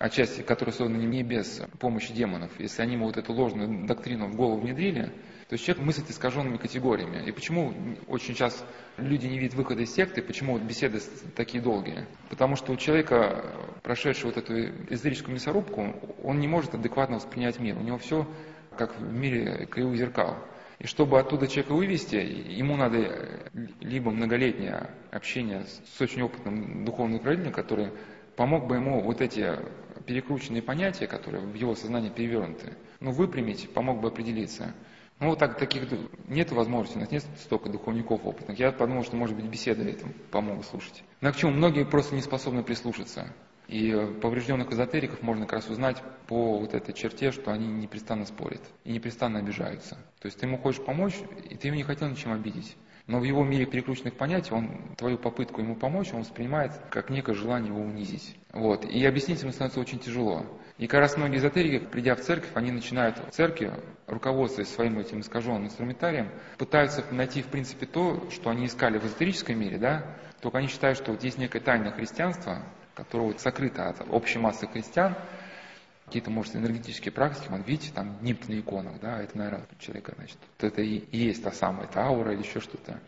отчасти, которая создана не без помощи демонов, если они ему вот эту ложную доктрину в голову внедрили, то есть человек мыслит искаженными категориями. И почему очень часто люди не видят выхода из секты, почему вот беседы такие долгие? Потому что у человека, прошедшего вот эту эзотерическую мясорубку, он не может адекватно воспринять мир. У него все как в мире кривых зеркал. И чтобы оттуда человека вывести, ему надо либо многолетнее общение с очень опытным духовным руководителем, который помог бы ему вот эти перекрученные понятия, которые в его сознании перевернуты, ну, выпрямить, помог бы определиться. Ну, вот так, таких нет возможности, у нас нет столько духовников опытных. Я подумал, что, может быть, беседы этим помогут слушать. Но к чему? Многие просто не способны прислушаться. И поврежденных эзотериков можно как раз узнать по вот этой черте, что они непрестанно спорят и непрестанно обижаются. То есть ты ему хочешь помочь, и ты его не хотел ничем обидеть. Но в его мире переключенных понятий он твою попытку ему помочь, он воспринимает как некое желание его унизить. Вот. И объяснить ему становится очень тяжело. И как раз многие эзотерики, придя в церковь, они начинают в церкви, руководствуясь своим этим искаженным инструментарием, пытаются найти, в принципе, то, что они искали в эзотерическом мире, да, только они считают, что вот есть некое тайное христианство, которое вот сокрыто от общей массы христиан, какие-то, может, энергетические практики, вот видите, там нимб на иконах, да, это, наверное, человека, значит, вот это и, есть та самая, это аура или еще что-то.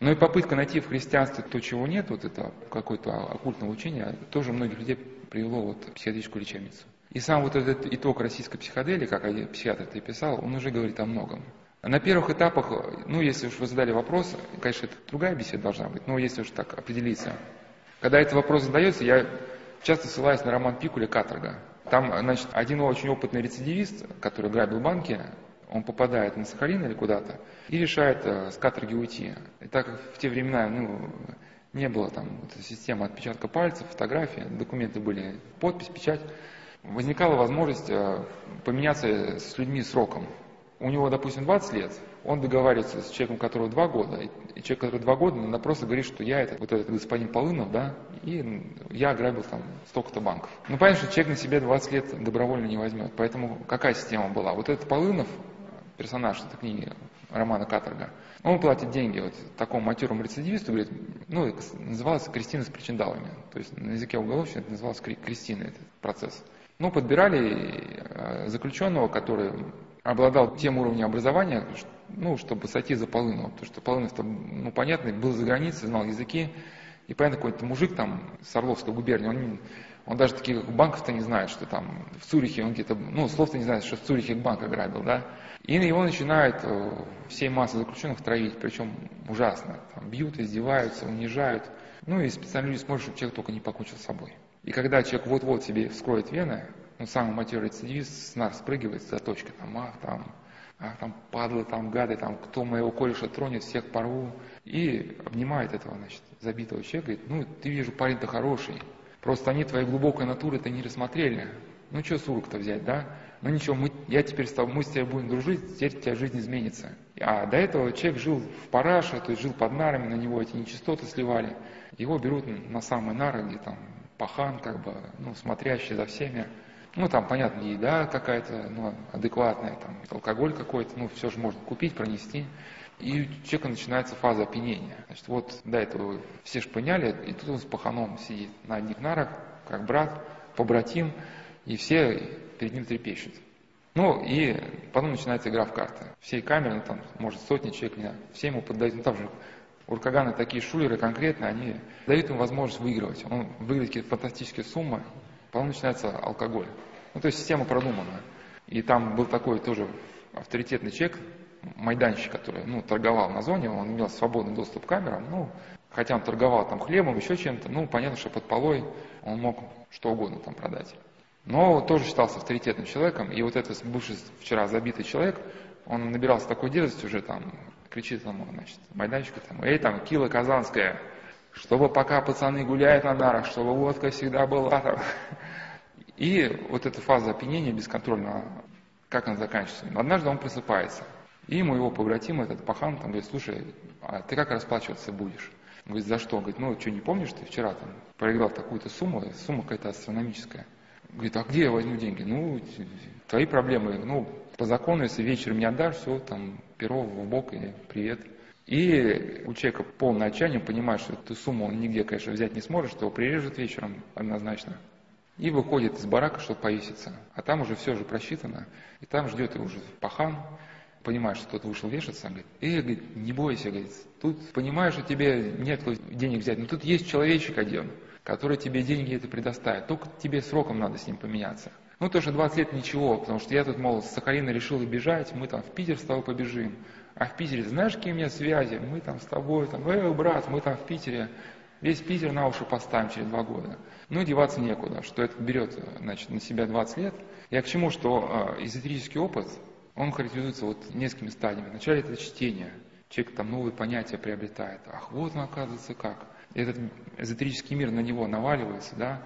Но и попытка найти в христианстве то, чего нет, вот это какое-то оккультное учение, тоже многих людей привело вот в психиатрическую лечебницу. И сам вот этот итог российской психоделии, как один психиатр и писал, он уже говорит о многом. На первых этапах, ну, если уж вы задали вопрос, конечно, это другая беседа должна быть, но если уж так определиться, когда этот вопрос задается, я часто ссылаюсь на роман Пикуля «Каторга». Там, значит, один очень опытный рецидивист, который грабил банки, он попадает на Сахалин или куда-то и решает э, с каторги уйти. И так как в те времена, ну, не было там вот, системы отпечатка пальцев, фотографии, документы были, подпись, печать, возникала возможность э, поменяться с людьми сроком. У него, допустим, 20 лет, он договаривается с человеком, которого два года, и человек, который два года, надо просто говорит, что я это, вот этот господин Полынов, да, и я ограбил там столько-то банков. Ну, понятно, что человек на себе 20 лет добровольно не возьмет, поэтому какая система была? Вот этот Полынов, персонаж этой книги, романа «Каторга», он платит деньги вот такому матерому рецидивисту, говорит, ну, называлось Кристина с причиндалами, то есть на языке уголовщины это называлось Кристина, этот процесс. Ну, подбирали э, заключенного, который обладал тем уровнем образования, ну, чтобы сойти за Полынова, потому что Полынов, ну, понятно, был за границей, знал языки, и понятно, какой-то мужик там с Орловской губернии, он, он даже таких банков-то не знает, что там в Цюрихе, он где-то, ну, слов-то не знает, что в Цюрихе банк ограбил, да, и его начинают э, всей массы заключенных травить, причем ужасно, там, бьют, издеваются, унижают, ну, и специально люди смотрят, чтобы человек только не покончил с собой. И когда человек вот-вот себе вскроет вены, ну, самый матерый рецидивист с нас спрыгивает за точкой, там, ах, там, ах, там, падлы, там, гады, там, кто моего кореша тронет, всех порву. И обнимает этого, значит, забитого человека, говорит, ну, ты вижу, парень-то хороший, просто они твоей глубокой натуры-то не рассмотрели. Ну, что сурок-то взять, да? Ну, ничего, мы, я теперь с тобой, мы с тобой будем дружить, теперь у тебя жизнь изменится. А до этого человек жил в параше, то есть жил под нарами, на него эти нечистоты сливали. Его берут на самые нары, где там пахан, как бы, ну, смотрящий за всеми. Ну, там, понятно, еда какая-то, ну, адекватная, там, алкоголь какой-то, ну, все же можно купить, пронести. И у человека начинается фаза опьянения. Значит, вот до этого все шпыняли, и тут он с паханом сидит на одних нарах, как брат, побратим, и все перед ним трепещут. Ну, и потом начинается игра в карты. Всей камеры, ну, там, может, сотни человек, не знаю, все ему поддают, ну, там же Уркаганы такие шулеры конкретно, они дают ему возможность выигрывать. Он выиграет какие-то фантастические суммы, потом начинается алкоголь. Ну, то есть система продумана. И там был такой тоже авторитетный человек, майданщик, который ну, торговал на зоне, он имел свободный доступ к камерам, ну, хотя он торговал там хлебом, еще чем-то, ну, понятно, что под полой он мог что угодно там продать. Но тоже считался авторитетным человеком, и вот этот бывший вчера забитый человек, он набирался такой дерзости уже там, кричит ему, значит, майданчику там, эй, там, Кила Казанская, чтобы пока пацаны гуляют на нарах, чтобы водка всегда была там. И вот эта фаза опьянения бесконтрольного, как она заканчивается? Однажды он просыпается, и ему его побратим, этот пахан, там говорит, слушай, а ты как расплачиваться будешь? Он говорит, за что? Говорит, ну что, не помнишь, ты вчера там проиграл такую-то сумму, сумма какая-то астрономическая. Говорит, а где я возьму деньги? Ну, твои проблемы, ну, по закону, если вечером не отдашь, все, там, перо в бок и привет. И у человека полное отчаяние, понимает, что эту сумму он нигде, конечно, взять не сможет, что его прирежет вечером однозначно. И выходит из барака, чтобы повеситься. А там уже все же просчитано. И там ждет его уже пахан, понимает, что кто-то вышел вешаться, он говорит, эй, говорит, не бойся, говорит, тут понимаешь, что тебе нет денег взять, но тут есть человечек один, который тебе деньги это предоставит, только тебе сроком надо с ним поменяться. Ну, то, что 20 лет ничего, потому что я тут, мол, с Сахалина решил бежать, мы там в Питер с тобой побежим. А в Питере, знаешь, какие у меня связи? Мы там с тобой, там, эй, брат, мы там в Питере. Весь Питер на уши поставим через два года. Ну, деваться некуда, что это берет значит, на себя 20 лет. Я к чему, что э, эзотерический опыт, он характеризуется вот несколькими стадиями. Вначале это чтение. Человек там новые понятия приобретает. Ах, вот он оказывается как. Этот эзотерический мир на него наваливается, да.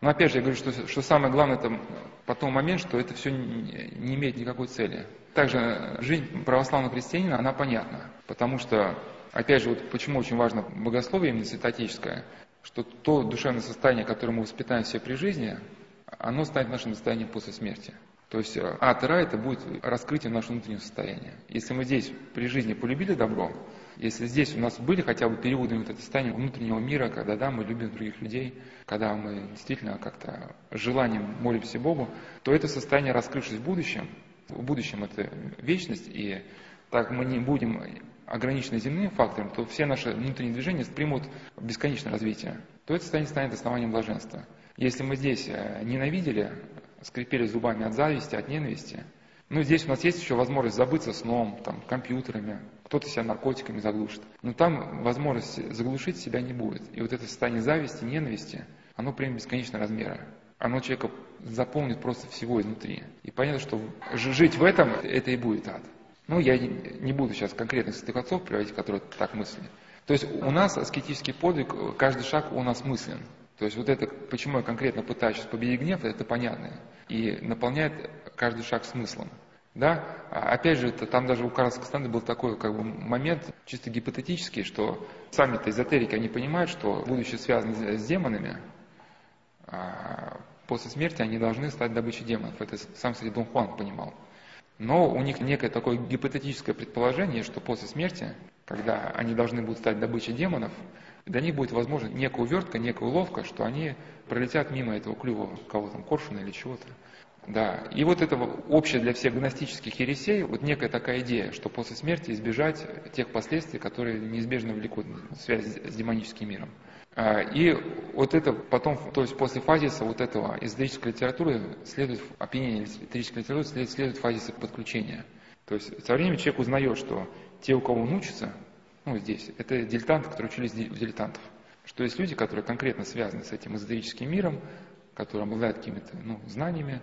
Но опять же, я говорю, что, что самое главное это потом момент, что это все не, имеет никакой цели. Также жизнь православного христианина, она понятна. Потому что, опять же, вот почему очень важно богословие именно святоотеческое, что то душевное состояние, которое мы воспитаем все при жизни, оно станет нашим состоянием после смерти. То есть э, ад и рай это будет раскрытие нашего внутреннего состояния. Если мы здесь при жизни полюбили добро, если здесь у нас были хотя бы периоды вот это состояние внутреннего мира, когда да, мы любим других людей, когда мы действительно как-то желанием молимся Богу, то это состояние, раскрывшись в будущем, в будущем это вечность, и так мы не будем ограничены земным фактором, то все наши внутренние движения примут бесконечное развитие, то это состояние станет основанием блаженства. Если мы здесь э, ненавидели, скрипели зубами от зависти, от ненависти, ну, здесь у нас есть еще возможность забыться сном, там, компьютерами, кто-то себя наркотиками заглушит. Но там возможность заглушить себя не будет. И вот это состояние зависти, ненависти, оно примет бесконечные размеры. Оно человека заполнит просто всего изнутри. И понятно, что жить в этом, это и будет ад. Ну, я не буду сейчас конкретных святых отцов приводить, которые так мыслят. То есть у нас аскетический подвиг, каждый шаг у нас мыслен. То есть вот это, почему я конкретно пытаюсь победить гнев, это понятно. И наполняет каждый шаг смыслом. Да? А опять же, это, там даже у Карла Кастанды был такой как бы, момент чисто гипотетический, что сами-то эзотерики, они понимают, что будучи связаны с демонами, а после смерти они должны стать добычей демонов. Это сам, кстати, Дон Хуан понимал. Но у них некое такое гипотетическое предположение, что после смерти, когда они должны будут стать добычей демонов, для них будет возможно некая увертка, некая уловка, что они пролетят мимо этого клюва кого там, коршуна или чего-то. Да, и вот это общее для всех гностических ересей, вот некая такая идея, что после смерти избежать тех последствий, которые неизбежно влекут связь с демоническим миром. А, и вот это потом, то есть после фазиса вот этого эзотерической литературы следует, опьянение эзотерической литературы следует, следует фазиса подключения. То есть со временем человек узнает, что те, у кого он учится, ну здесь, это дилетанты, которые учились в дилетантов. Что есть люди, которые конкретно связаны с этим эзотерическим миром, которые обладают какими-то ну, знаниями.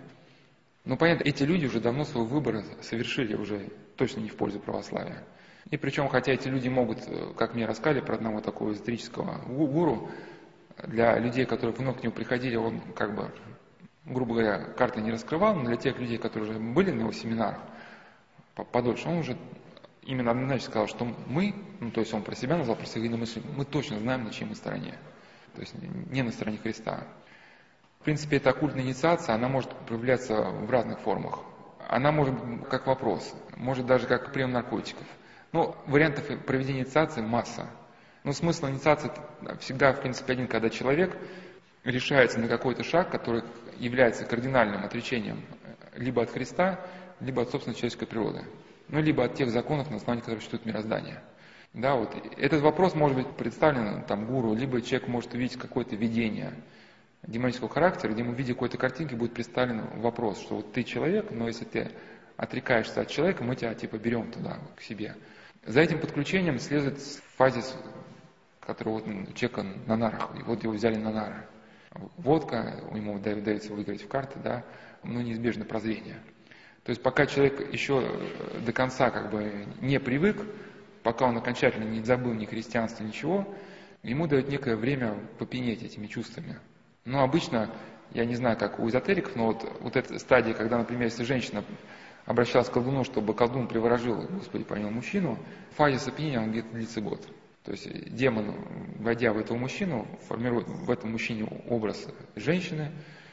Но понятно, эти люди уже давно свой выбор совершили, уже точно не в пользу православия. И причем, хотя эти люди могут, э, как мне рассказали про одного такого эзотерического гуру, для людей, которые вновь к нему приходили, он как бы, грубо говоря, карты не раскрывал, но для тех людей, которые уже были на его семинарах подольше, он уже именно однозначно сказал, что мы, ну то есть он про себя назвал, про свои мысли, мы точно знаем, на чьей мы стороне. То есть не на стороне Христа. В принципе, эта оккультная инициация, она может проявляться в разных формах. Она может как вопрос, может даже как прием наркотиков. Ну, вариантов проведения инициации масса. Но смысл инициации всегда, в принципе, один, когда человек решается на какой-то шаг, который является кардинальным отречением либо от Христа, либо от собственной человеческой природы. Ну, либо от тех законов, на основании которых существует мироздание. Да, вот. Этот вопрос может быть представлен там, гуру, либо человек может увидеть какое-то видение демонического характера, где ему в виде какой-то картинки будет представлен вопрос, что вот ты человек, но если ты отрекаешься от человека, мы тебя типа берем туда, к себе. За этим подключением следует фазис, который вот у человека на нарах, и вот его взяли на нары. Водка, ему дается выиграть в карты, да, но неизбежно прозрение. То есть пока человек еще э, до конца как бы не привык, пока он окончательно не забыл ни христианства, ничего, ему дает некое время попенеть этими чувствами. Но обычно, я не знаю, как у эзотериков, но вот, вот эта стадия, когда, например, если женщина обращалась к колдуну, чтобы колдун приворожил, Господи, понял мужчину, в фазе сопьянения он где-то длится год. То есть демон, войдя в этого мужчину, формирует в этом мужчине образ женщины.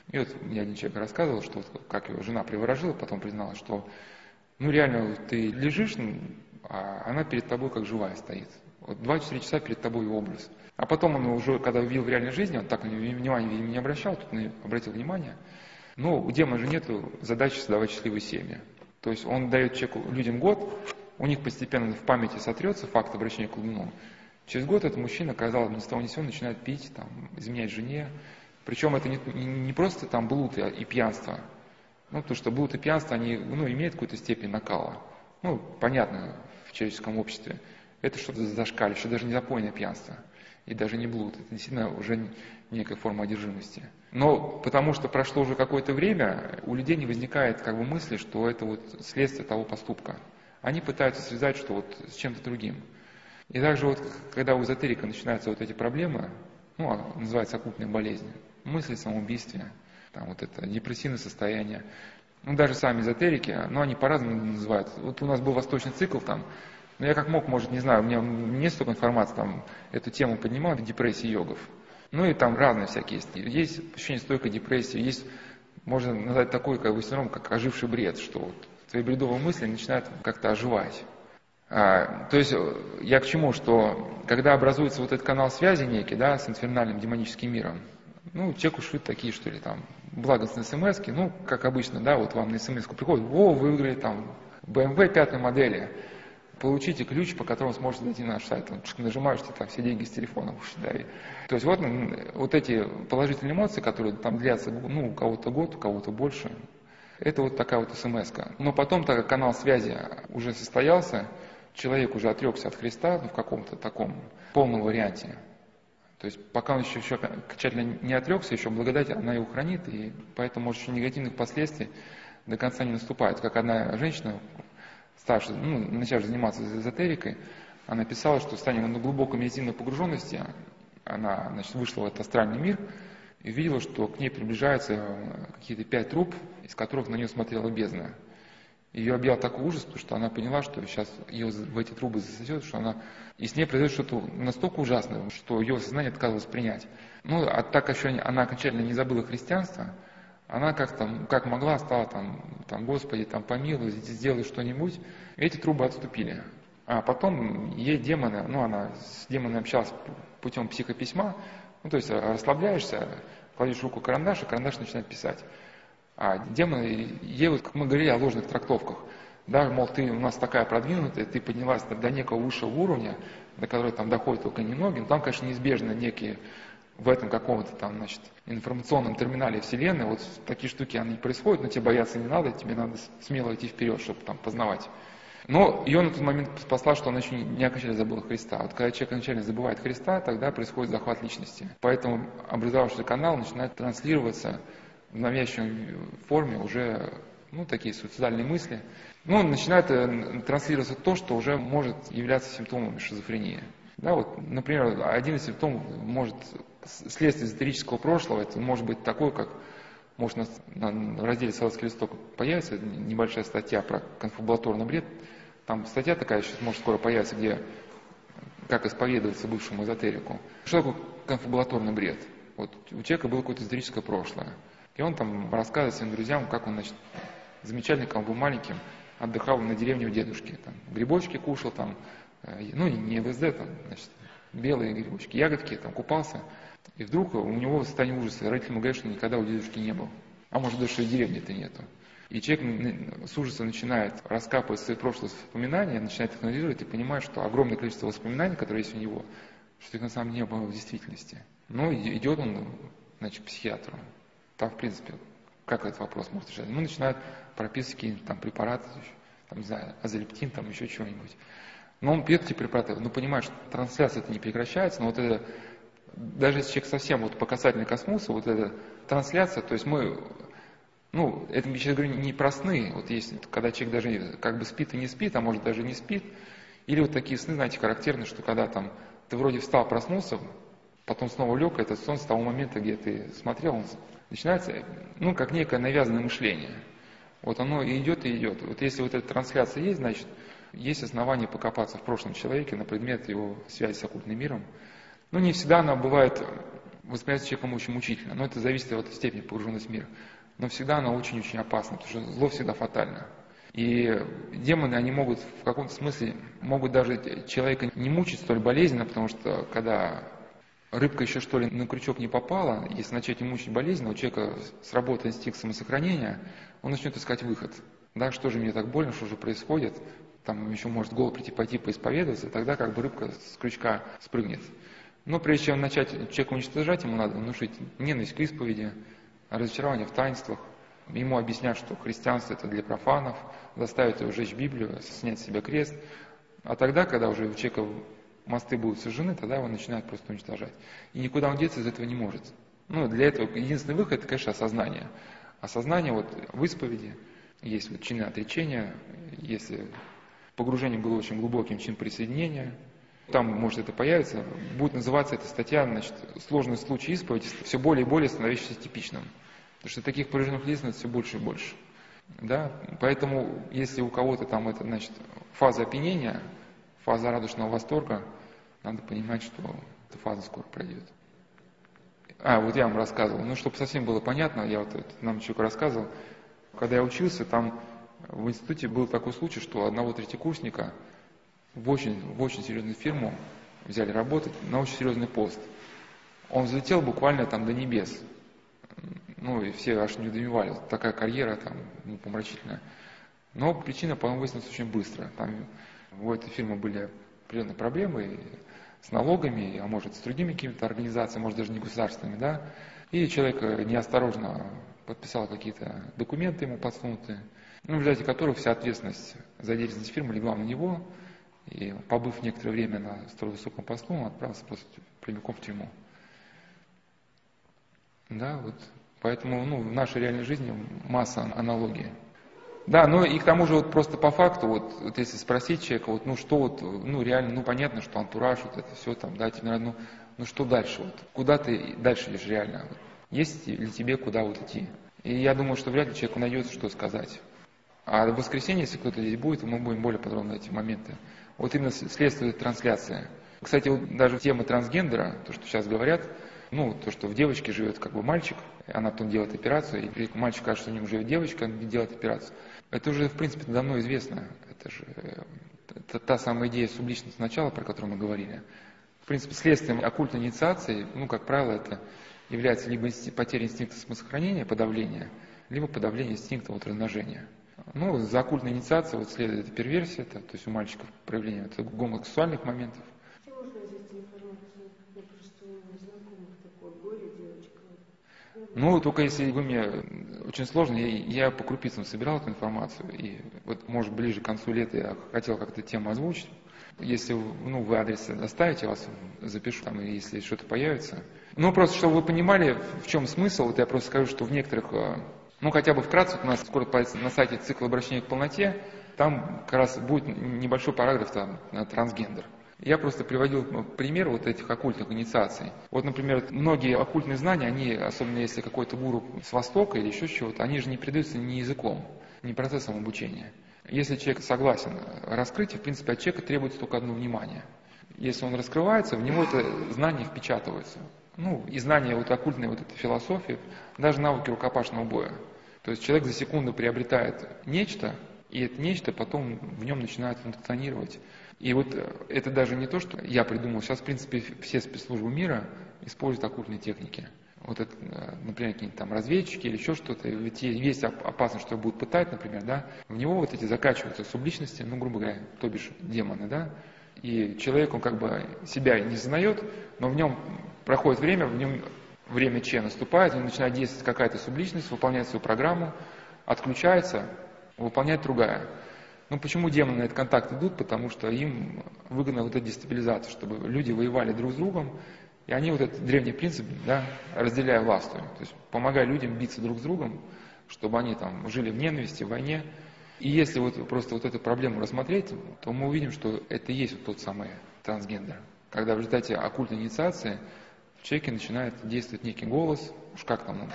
И вот мне один человек рассказывал, что вот как его жена приворожила, потом призналась, что ну реально ты лежишь, а она перед тобой как живая стоит. Вот 24 часа перед тобой образ. А потом он уже, когда увидел в реальной жизни, он так внимания не обращал, тут обратил внимание. Но у демона же нет задачи создавать счастливые семьи. То есть он дает человеку, людям год, у них постепенно в памяти сотрется факт обращения к колдуну. Через год этот мужчина, казалось бы, ни с того ни сего начинает пить, там, изменять жене. Причем это не, не, просто там блуд и, пьянство. Ну, потому что блуд и пьянство, они ну, имеют какую-то степень накала. Ну, понятно, в человеческом обществе. это что-то зашкаливающее, даже не запойное пьянство и даже не блуд. Это действительно уже некая форма одержимости. Но потому что прошло уже какое-то время, у людей не возникает как бы мысли, что это вот следствие того поступка. Они пытаются связать, что вот с чем-то другим. И также вот, когда у эзотерика начинаются вот эти проблемы, ну, а, называется оккультная болезнь, мысли о самоубийстве, там вот это депрессивное состояние, ну, даже сами эзотерики, ну, они по-разному называют. Вот у нас был восточный цикл там, но я как мог, может, не знаю, у меня нет столько информации, там, эту тему поднимал, депрессии йогов. Ну, и там разные всякие есть. Есть ощущение стойкой депрессии, есть, можно назвать такой, как бы, синдром, как оживший бред, что вот твои бредовые мысли начинают как-то оживать. А, то есть я к чему, что когда образуется вот этот канал связи некий, да, с инфернальным демоническим миром, ну, человеку шлют такие, что ли, там, благостные смс ну, как обычно, да, вот вам на смс приходит, о, вы выиграли там BMW пятой модели, получите ключ, по которому сможете зайти на наш сайт. Нажимаешь, там все деньги с телефона да. То есть вот, вот эти положительные эмоции, которые там длятся, ну, у кого-то год, у кого-то больше, это вот такая вот смс -ка. Но потом, так как канал связи уже состоялся, человек уже отрекся от Христа ну, в каком-то таком полном варианте. То есть пока он еще, еще окончательно не отрекся, еще благодать, она его хранит, и поэтому, может, еще негативных последствий до конца не наступает. Как одна женщина, старшая, ну, начавшая заниматься эзотерикой, она писала, что станем на глубокой медитативной погруженности, она значит, вышла в этот астральный мир и видела, что к ней приближаются какие-то пять труб, из которых на нее смотрела бездна. Ее объял такой ужас, потому что она поняла, что сейчас ее в эти трубы засосет, что она... И с ней произойдет что-то настолько ужасное, что ее сознание отказывалось принять. Ну, а так еще она окончательно не забыла христианство, она как там, как могла, стала там, там, Господи, там, помилуй, сделай что-нибудь. Эти трубы отступили. А потом ей демоны, ну, она с демонами общалась путем психописьма, ну, то есть расслабляешься, кладешь руку карандаш, и карандаш начинает писать. А демоны, ей вот, как мы говорили о ложных трактовках, да, мол, ты у нас такая продвинутая, ты поднялась до некого высшего уровня, до которого там доходят только немногие, но там, конечно, неизбежно некие в этом каком-то там, значит, информационном терминале Вселенной, вот такие штуки, они происходят, но тебе бояться не надо, тебе надо смело идти вперед, чтобы там познавать. Но ее на тот момент спасла, что она еще не окончательно забыла Христа. Вот когда человек окончательно забывает Христа, тогда происходит захват личности. Поэтому образовавшийся канал начинает транслироваться в навязчивой форме уже ну, такие суицидальные мысли. Ну, начинает э, транслироваться то, что уже может являться симптомами шизофрении. Да, вот, например, один из симптомов может следствие эзотерического прошлого, это может быть такое, как может на, на разделе «Солодский листок» появится небольшая статья про конфабулаторный бред. Там статья такая сейчас может скоро появиться, где как исповедоваться бывшему эзотерику. Что такое конфабулаторный бред? Вот у человека было какое-то эзотерическое прошлое. И он там рассказывает своим друзьям, как он, значит, замечательный, когда он был маленьким, отдыхал на деревне у дедушки. Там, грибочки кушал, там, э, ну, не ЛСД, там, значит, белые грибочки, ягодки, там, купался. И вдруг у него состояние ужаса. Родители ему говорят, что никогда у дедушки не был. А может, даже и деревни-то нету. И человек с ужасом начинает раскапывать свои прошлые воспоминания, начинает их анализировать и понимает, что огромное количество воспоминаний, которые есть у него, что их на самом деле не было в действительности. Ну, идет он, значит, к психиатру. Там, в принципе, как этот вопрос может решать? Ну, начинают прописывать какие-нибудь там препараты, там, не знаю, азолептин, там еще чего-нибудь. Но он пьет эти препараты, ну, понимает, что трансляция это не прекращается, но вот это, даже если человек совсем вот по касательной коснулся, вот эта трансляция, то есть мы, ну, это, я сейчас говорю, не про сны, вот есть, когда человек даже как бы спит и не спит, а может даже не спит, или вот такие сны, знаете, характерны, что когда там ты вроде встал, проснулся, потом снова лег, этот сон с того момента, где ты смотрел, он начинается, ну, как некое навязанное мышление. Вот оно и идет, и идет. Вот если вот эта трансляция есть, значит, есть основания покопаться в прошлом человеке на предмет его связи с оккультным миром. Но не всегда она бывает воспринимается человеком очень мучительно, но это зависит от степени погруженности в мир. Но всегда она очень-очень опасна, потому что зло всегда фатально. И демоны, они могут в каком-то смысле, могут даже человека не мучить столь болезненно, потому что когда рыбка еще что ли на крючок не попала, если начать ему мучить болезненно, у человека сработает инстинкт самосохранения, он начнет искать выход. Да, что же мне так больно, что же происходит? Там еще может голову прийти, пойти поисповедоваться, тогда как бы рыбка с крючка спрыгнет. Но прежде чем начать человека уничтожать, ему надо внушить ненависть к исповеди, разочарование в таинствах, ему объяснять, что христианство это для профанов, заставить его сжечь Библию, снять с себя крест, А тогда, когда уже у человека мосты будут сожжены, тогда его начинают просто уничтожать. И никуда он деться из этого не может. Ну, для этого единственный выход, это, конечно, осознание. Осознание вот в исповеди, есть вот чины отречения, если погружение было очень глубоким, чин присоединения, там может это появиться, будет называться эта статья, значит, сложный случай исповеди, все более и более становящийся типичным. Потому что таких погруженных лиц все больше и больше. Да? Поэтому, если у кого-то там это, значит, фаза опьянения, фаза радушного восторга, надо понимать, что эта фаза скоро пройдет. А, вот я вам рассказывал. Ну, чтобы совсем было понятно, я вот это, нам человек рассказывал. Когда я учился, там в институте был такой случай, что одного третьекурсника в очень, в очень серьезную фирму взяли работать на очень серьезный пост. Он взлетел буквально там до небес. Ну, и все аж не удумевали. Такая карьера там ну, помрачительная. Но причина, по-моему, выяснилась очень быстро. Там у этой фирмы были определенные проблемы с налогами, а может с другими какими-то организациями, может даже не государственными, да. И человек э, неосторожно подписал какие-то документы ему подсунутые, ну, в результате которых вся ответственность за деятельность фирмы легла на него, и побыв некоторое время на столь высоком посту, он отправился просто прямиком в тюрьму. Да, вот. Поэтому ну, в нашей реальной жизни масса аналогий. Да, ну и к тому же вот просто по факту, вот, вот если спросить человека, вот, ну что вот, ну реально, ну понятно, что антураж, вот это все там, да, тебе ну, ну что дальше, вот, куда ты дальше идешь реально, вот, есть ли тебе куда вот идти. И я думаю, что вряд ли человеку найдется, что сказать. А в воскресенье, если кто-то здесь будет, мы будем более подробно эти моменты. Вот именно следствует трансляция. Кстати, вот даже тема трансгендера, то, что сейчас говорят, ну, то, что в девочке живет как бы мальчик, она потом делает операцию, и мальчик кажется, что у него живет девочка, она делает операцию. Это уже, в принципе, давно известно. Это же это та самая идея субличности начала, про которую мы говорили. В принципе, следствием оккультной инициации, ну, как правило, это является либо потеря инстинкта самосохранения, подавления, либо подавление инстинкта вот, размножения. Ну, за оккультной инициацией вот следует эта перверсия, это, то есть у мальчиков проявление это гомосексуальных моментов. Ну, только если вы мне... Очень сложно, я, я по крупицам собирал эту информацию, и вот, может, ближе к концу лета я хотел как-то тему озвучить. Если ну, вы адрес оставите, я вас запишу, там, если что-то появится. Ну, просто, чтобы вы понимали, в чем смысл, вот я просто скажу, что в некоторых, э, ну, хотя бы вкратце, у нас скоро появится на сайте цикл обращения к полноте, там как раз будет небольшой параграф там, на трансгендер. Я просто приводил пример вот этих оккультных инициаций. Вот, например, многие оккультные знания, они, особенно если какой-то гуру с Востока или еще чего-то, они же не передаются ни языком, ни процессом обучения. Если человек согласен раскрыть, в принципе, от человека требуется только одно внимание. Если он раскрывается, в него это знание впечатывается. Ну, и знания вот оккультной вот этой философии, даже навыки рукопашного боя. То есть человек за секунду приобретает нечто, и это нечто потом в нем начинает функционировать. И вот это даже не то, что я придумал. Сейчас, в принципе, все спецслужбы мира используют оккультные техники. Вот это, например, какие-нибудь там разведчики или еще что-то, ведь есть опасность, что будут пытать, например, да, в него вот эти закачиваются субличности, ну, грубо говоря, то бишь демоны, да, и человек, он как бы себя не знает, но в нем проходит время, в нем время Че наступает, нем начинает действовать какая-то субличность, выполняет свою программу, отключается, выполняет другая. Ну почему демоны на этот контакт идут? Потому что им выгодна вот эта дестабилизация, чтобы люди воевали друг с другом, и они вот этот древний принцип, да, разделяя властвуют. То есть помогая людям биться друг с другом, чтобы они там жили в ненависти, в войне. И если вот просто вот эту проблему рассмотреть, то мы увидим, что это и есть вот тот самый трансгендер. Когда в результате оккультной инициации в человеке начинает действовать некий голос, уж как там,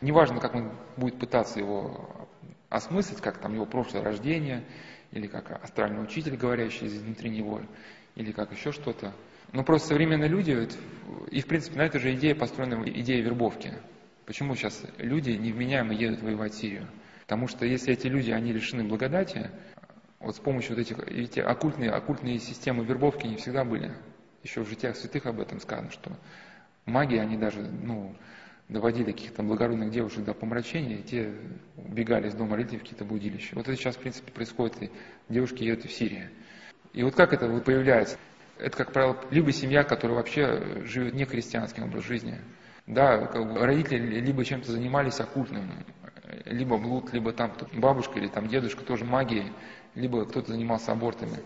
неважно, как он будет пытаться его осмыслить, как там его прошлое рождение, или как астральный учитель, говорящий изнутри него, или как еще что-то. Но просто современные люди, и в принципе на этой же идее построена идея вербовки. Почему сейчас люди невменяемо едут воевать в Сирию? Потому что если эти люди, они лишены благодати, вот с помощью вот этих, эти оккультные, оккультные системы вербовки не всегда были. Еще в житиях святых об этом сказано, что маги, они даже, ну, доводили каких-то благородных девушек до помрачения, и те убегали из дома родителей в какие-то будилища. Вот это сейчас, в принципе, происходит, и девушки едут в Сирию. И вот как это вот появляется? Это, как правило, либо семья, которая вообще живет не христианским образ жизни. Да, как бы родители либо чем-то занимались оккультным, либо блуд, либо там бабушка или там дедушка тоже магией, либо кто-то занимался абортами.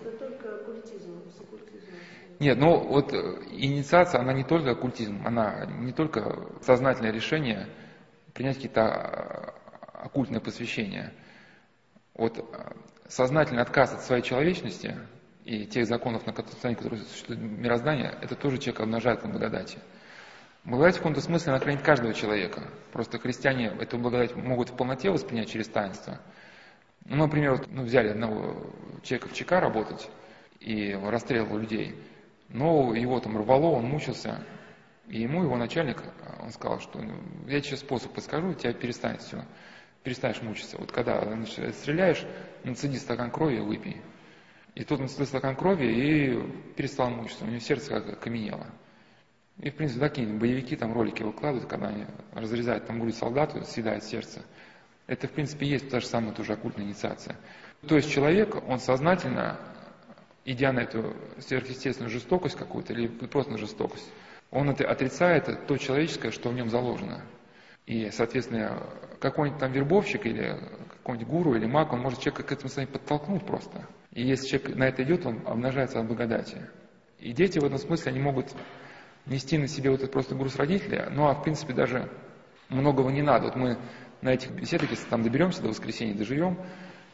Нет, ну вот э, инициация, она не только оккультизм, она не только сознательное решение принять какие-то а, оккультные посвящения. Вот э, сознательный отказ от своей человечности и тех законов, на которые существует мироздание, это тоже человек обнажает на благодати. Благодать в каком-то смысле она хранит каждого человека. Просто христиане эту благодать могут в полноте воспринять через таинство. Ну, например, вот, ну, взяли одного человека в ЧК работать и расстреливал людей. Но его там рвало, он мучился. И ему его начальник, он сказал, что ну, я тебе способ подскажу, тебя перестанет все. Перестанешь мучиться. Вот когда значит, стреляешь, нацеди стакан крови и выпей. И тут он нацедил стакан крови и перестал мучиться. У него сердце как окаменело. И, в принципе, такие боевики там ролики выкладывают, когда они разрезают там грудь солдату, съедают сердце. Это, в принципе, есть та же самая тоже оккультная инициация. То есть человек, он сознательно, идя на эту сверхъестественную жестокость какую-то, или просто на жестокость, он это отрицает то человеческое, что в нем заложено. И, соответственно, какой-нибудь там вербовщик или какой-нибудь гуру или маг, он может человека к этому состоянию подтолкнуть просто. И если человек на это идет, он обнажается от благодати. И дети в этом смысле, они могут нести на себе вот этот просто груз родителя, ну а в принципе даже многого не надо. Вот мы на этих беседах, если там доберемся до воскресенья, доживем,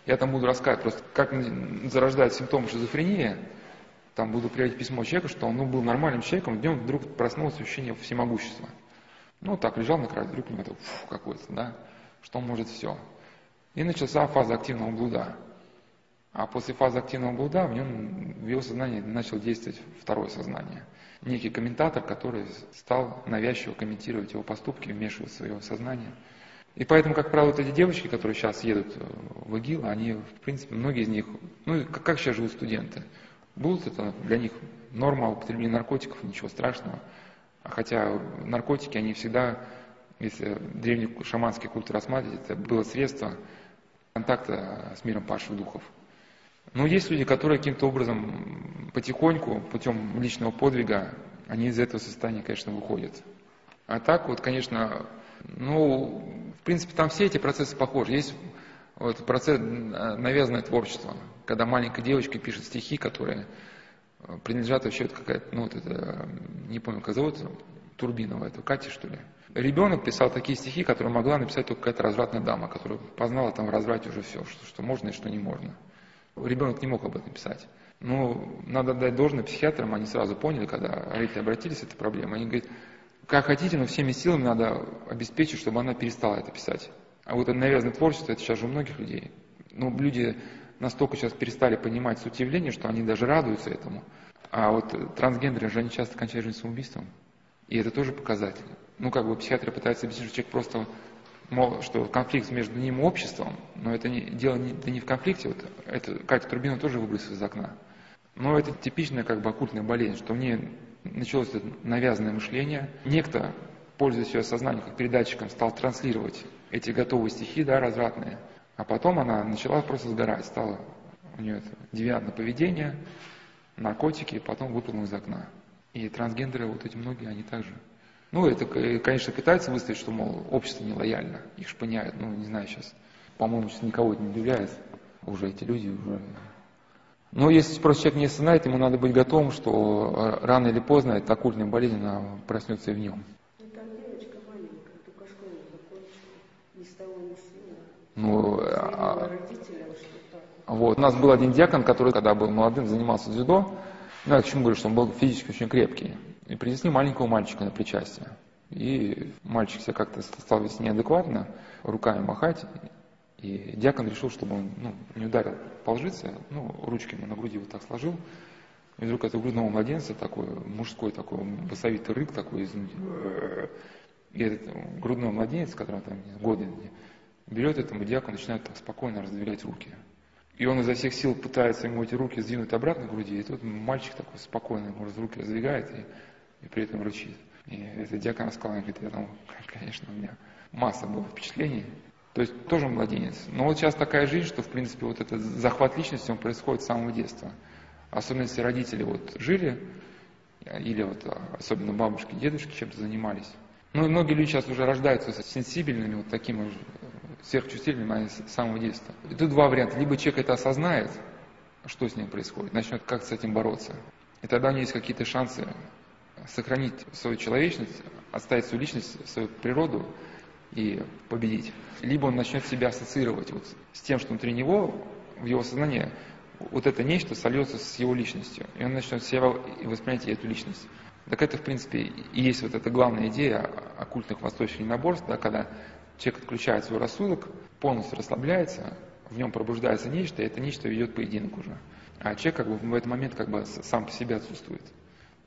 я там буду рассказывать просто, как зарождают симптомы шизофрении, там буду приводить письмо человека, что он ну, был нормальным человеком, днем вдруг проснулось ощущение всемогущества. Ну, так, лежал на кровати, вдруг это фу, какой-то, да, что он может все. И начался фаза активного блуда. А после фазы активного блуда в нем, в его сознании начало действовать второе сознание – некий комментатор, который стал навязчиво комментировать его поступки, вмешиваться в его сознание. И поэтому, как правило, вот эти девочки, которые сейчас едут в ИГИЛ, они, в принципе, многие из них, ну, как, как сейчас живут студенты? Будут это для них норма употребления наркотиков, ничего страшного. А хотя наркотики, они всегда, если древний шаманский культ рассматривать, это было средство контакта с миром павших духов. Но есть люди, которые каким-то образом потихоньку, путем личного подвига, они из этого состояния, конечно, выходят. А так вот, конечно, ну, в принципе, там все эти процессы похожи. Есть вот процесс навязанное творчество, когда маленькая девочка пишет стихи, которые принадлежат вообще вот какая-то, ну вот это, не помню, как зовут, Турбинова, это Катя, что ли. Ребенок писал такие стихи, которые могла написать только какая-то развратная дама, которая познала там в разврате уже все, что, что можно и что не можно. Ребенок не мог об этом писать. Ну, надо дать должное психиатрам, они сразу поняли, когда родители обратились с этой проблемой, они говорят, как хотите, но всеми силами надо обеспечить, чтобы она перестала это писать. А вот это навязанное творчество, это сейчас же у многих людей. Ну, люди настолько сейчас перестали понимать суть явления, что они даже радуются этому. А вот трансгендеры же, они часто кончают жизнь самоубийством. И это тоже показатель. Ну, как бы психиатры пытаются объяснить, что человек просто что конфликт между ним и обществом, но это не, дело не, это не в конфликте, вот это Катя Турбина тоже выбросила из окна. Но это типичная как бы оккультная болезнь, что мне началось это навязанное мышление. Некто, пользуясь ее сознанием как передатчиком, стал транслировать эти готовые стихи, да, развратные. А потом она начала просто сгорать, стала у нее это девиантное поведение, наркотики, и потом выпрыгнула из окна. И трансгендеры, вот эти многие, они также ну, это, конечно, пытаются выставить, что, мол, общество нелояльно. Их шпыняют, ну, не знаю, сейчас, по-моему, сейчас никого это не удивляет. Уже эти люди уже... Но если просто человек не осознает, ему надо быть готовым, что э, рано или поздно эта оккультная болезнь она проснется и в нем. Ну. Ну, а, что так. Вот. У нас был один диакон, который, когда был молодым, занимался дзюдо. Ну, я к чему говорю, что он был физически очень крепкий. И принесли маленького мальчика на причастие. И мальчик себя как-то стал вести неадекватно, руками махать. И диакон решил, чтобы он ну, не ударил по лжице, ну, ручки ему на груди вот так сложил. И вдруг этого грудного младенца такой, мужской такой, басовитый рык такой изнутри. И этот грудной младенец, который там годы, берет этому диакону, начинает так спокойно раздвигать руки. И он изо всех сил пытается ему эти руки сдвинуть обратно к груди, и тут мальчик такой спокойно ему руки раздвигает, и и при этом рычит. И этот диакон сказал, говорит, я там, конечно, у меня масса было впечатлений. То есть тоже младенец. Но вот сейчас такая жизнь, что, в принципе, вот этот захват личности, он происходит с самого детства. Особенно если родители вот жили, или вот особенно бабушки, дедушки чем-то занимались. Ну и многие люди сейчас уже рождаются сенсибельными, вот такими сверхчувствительными с самого детства. И тут два варианта. Либо человек это осознает, что с ним происходит, начнет как с этим бороться. И тогда у него есть какие-то шансы сохранить свою человечность, оставить свою личность, свою природу и победить. Либо он начнет себя ассоциировать вот с тем, что внутри него, в его сознании, вот это нечто сольется с его личностью. И он начнет себя воспринять эту личность. Так это, в принципе, и есть вот эта главная идея оккультных восточных наборств, да, когда человек отключает свой рассудок, полностью расслабляется, в нем пробуждается нечто, и это нечто ведет поединок уже. А человек как бы в этот момент как бы сам по себе отсутствует.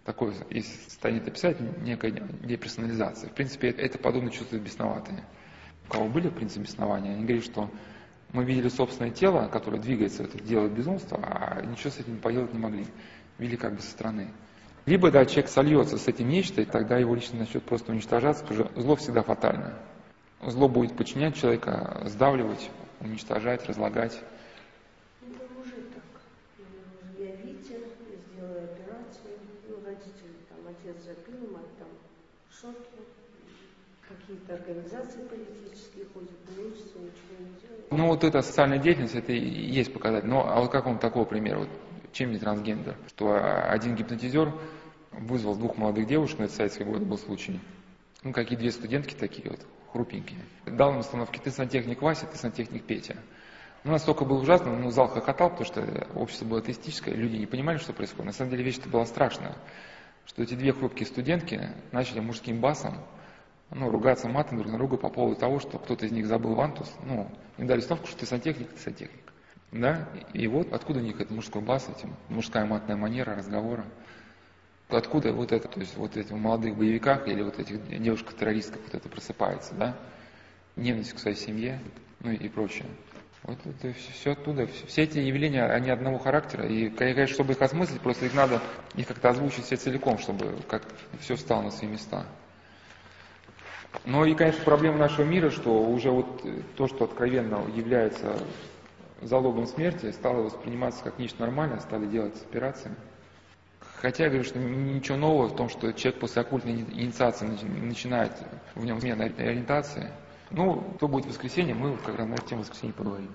Такое, если станет описать, некая деперсонализация. В принципе, это подобно чувствуют бесноватые. У кого были, в принципе, беснования, они говорят, что мы видели собственное тело, которое двигается, это делает безумство, а ничего с этим поделать не могли. Видели как бы со стороны. Либо, да, человек сольется с этим нечто, и тогда его личность начнет просто уничтожаться, потому что зло всегда фатально. Зло будет подчинять человека, сдавливать, уничтожать, разлагать. Ну, там уже так. Я Витя, я сделала операцию, ну, родители, там, отец запил, мать там в шоке, какие-то организации политические ходят, не учатся, ничего не делают. Ну, вот эта социальная деятельность, это и есть показатель. Но, а вот как вам такого примера? Вот, чем не трансгендер? Что один гипнотизер вызвал двух молодых девушек, на это советские годы был случай. Ну, какие две студентки такие вот, хрупенькие. Дал им установки, ты сантехник Вася, ты сантехник Петя. Ну, настолько было ужасно, ну, зал хохотал, потому что общество было атеистическое, люди не понимали, что происходит. На самом деле вещь-то была страшная, что эти две хрупкие студентки начали мужским басом ну, ругаться матом друг на друга по поводу того, что кто-то из них забыл вантус. Ну, им дали установку, что ты сантехник, ты сантехник. Да? И вот откуда у них этот мужской бас, этим, мужская матная манера разговора. Откуда вот это, то есть вот этих молодых боевиках или вот этих девушках-террористках вот это просыпается, да? Ненависть к своей семье, ну и прочее. Вот это все, все оттуда. Все эти явления, они одного характера. И, конечно, чтобы их осмыслить, просто их надо их как-то озвучить все целиком, чтобы как все встало на свои места. Но и, конечно, проблема нашего мира, что уже вот то, что откровенно является залогом смерти, стало восприниматься как нечто нормальное, стали делать операции. Хотя я говорю, что ничего нового в том, что человек после оккультной инициации начинает в нем смена ориентации. Ну, то будет воскресенье, мы как раз на эту тему воскресенье поговорим.